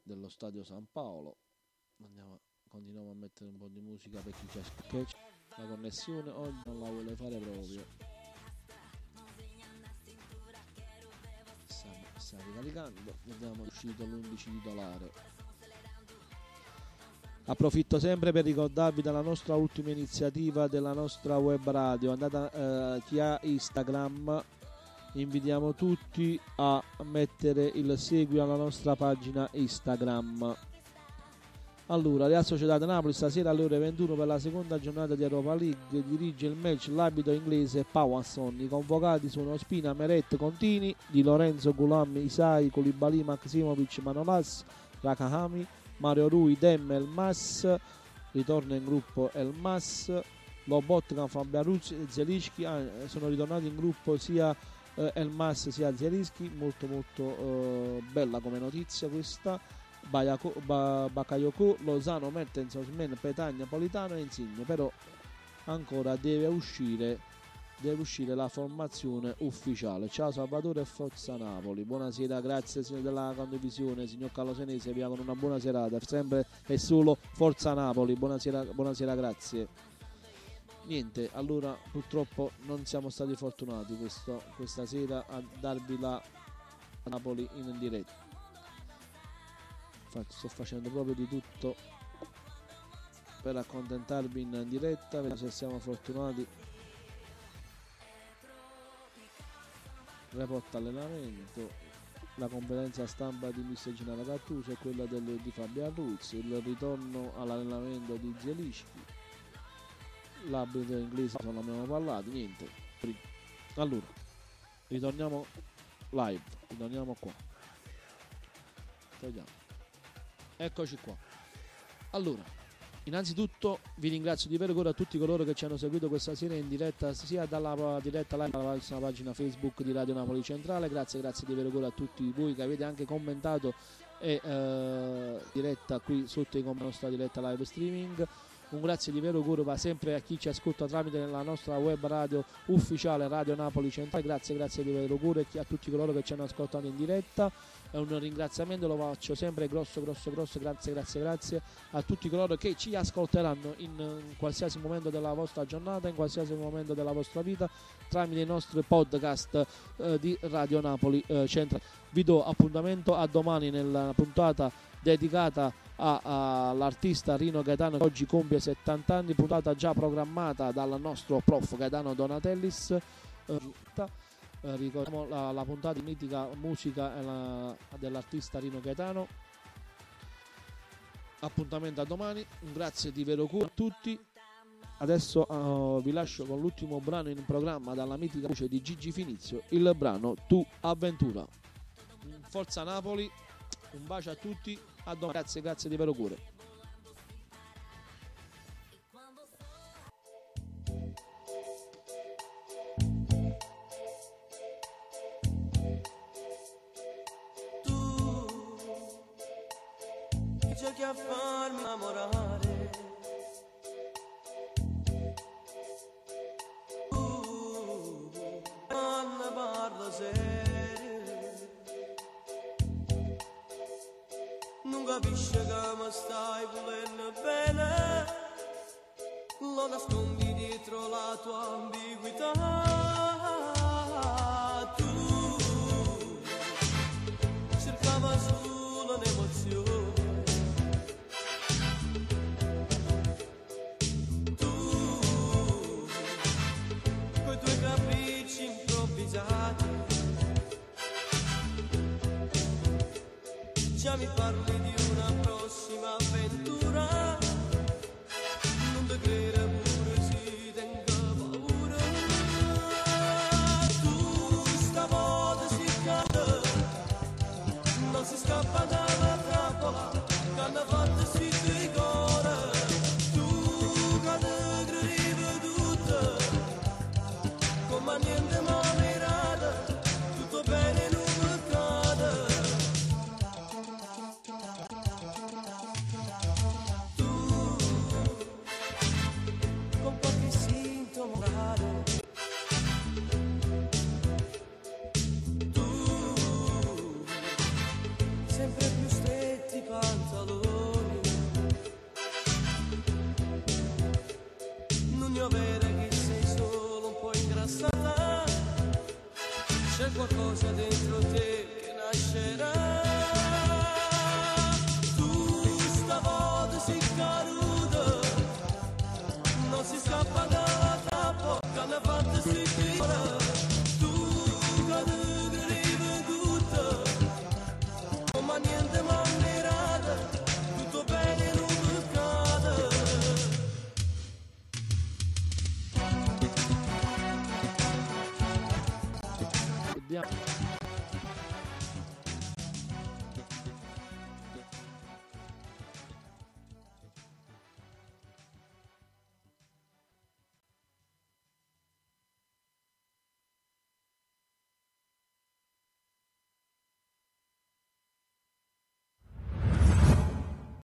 Speaker 3: dello stadio San Paolo. Andiamo continuiamo a mettere un po' di musica per chi c'è che la connessione. Oggi non la vuole fare proprio. Sta, sta ricaricando. Vediamo uscito l'11 titolare Approfitto sempre per ricordarvi della nostra ultima iniziativa della nostra web radio. Andate eh, chi ha Instagram, invitiamo tutti a mettere il segui alla nostra pagina Instagram. Allora, Real Società di Napoli stasera alle ore 21 per la seconda giornata di Europa League dirige il match l'abito inglese Pawanson. I convocati sono Spina, Meret, Contini, Di Lorenzo, Gulam, Isai, Koulibaly, Maximovic, Manolas, Rakahami, Mario Rui, Dem, Elmas, ritorna in gruppo Elmas, Lobotka, Fabiaruzzi e Zelischi, ah, sono ritornati in gruppo sia eh, Elmas sia Zelischi, molto molto eh, bella come notizia questa. Bayako, ba, Bakayoko, Lozano, Mertens, Osmen, Petagna, Politano e Insigne, però ancora deve uscire deve uscire la formazione ufficiale. Ciao Salvatore e Forza Napoli. Buonasera, grazie signor della condivisione, signor Carlo Senese, vi auguro una buona serata. Sempre e solo Forza Napoli. Buonasera, buonasera, grazie. Niente, allora purtroppo non siamo stati fortunati questo, questa sera a darvi la Napoli in diretta. Sto facendo proprio di tutto per accontentarvi in diretta, vediamo se siamo fortunati report allenamento, la conferenza stampa di Mister Gennaro Gattuso e quella del, di Fabian Ruz, il ritorno all'allenamento di Zielischi, l'abito inglese non abbiamo parlato, niente. Allora, ritorniamo live, ritorniamo qua. Togliamo. Eccoci qua. Allora, Innanzitutto vi ringrazio di vero cuore a tutti coloro che ci hanno seguito questa sera in diretta sia dalla diretta live alla pagina Facebook di Radio Napoli Centrale. Grazie, grazie di vero cuore a tutti voi che avete anche commentato e eh, diretta qui sotto commenti nostra diretta live streaming. Un grazie di vero cuore va sempre a chi ci ascolta tramite la nostra web radio ufficiale Radio Napoli Centrale. Grazie, grazie di vero cuore a tutti coloro che ci hanno ascoltato in diretta. È un ringraziamento lo faccio sempre grosso grosso grosso. Grazie grazie grazie a tutti coloro che ci ascolteranno in, qualsiasi momento della vostra giornata in qualsiasi momento della vostra vita tramite i nostri podcast eh, di Radio Napoli eh, Centrale vi do appuntamento a domani nella puntata dedicata all'artista Rino Gaetano che oggi compie 70 anni puntata già programmata dal nostro prof. Gaetano Donatellis. Eh, eh, ricordiamo la, la, puntata di mitica musica la, dell'artista Rino Gaetano. Appuntamento a domani. Grazie di vero cuore a tutti. Adesso uh, vi lascio con l'ultimo brano in programma dalla mitica voce di Gigi Finizio il brano Tu Avventura. Forza Napoli. Un bacio a tutti a domani grazie grazie di vero cuore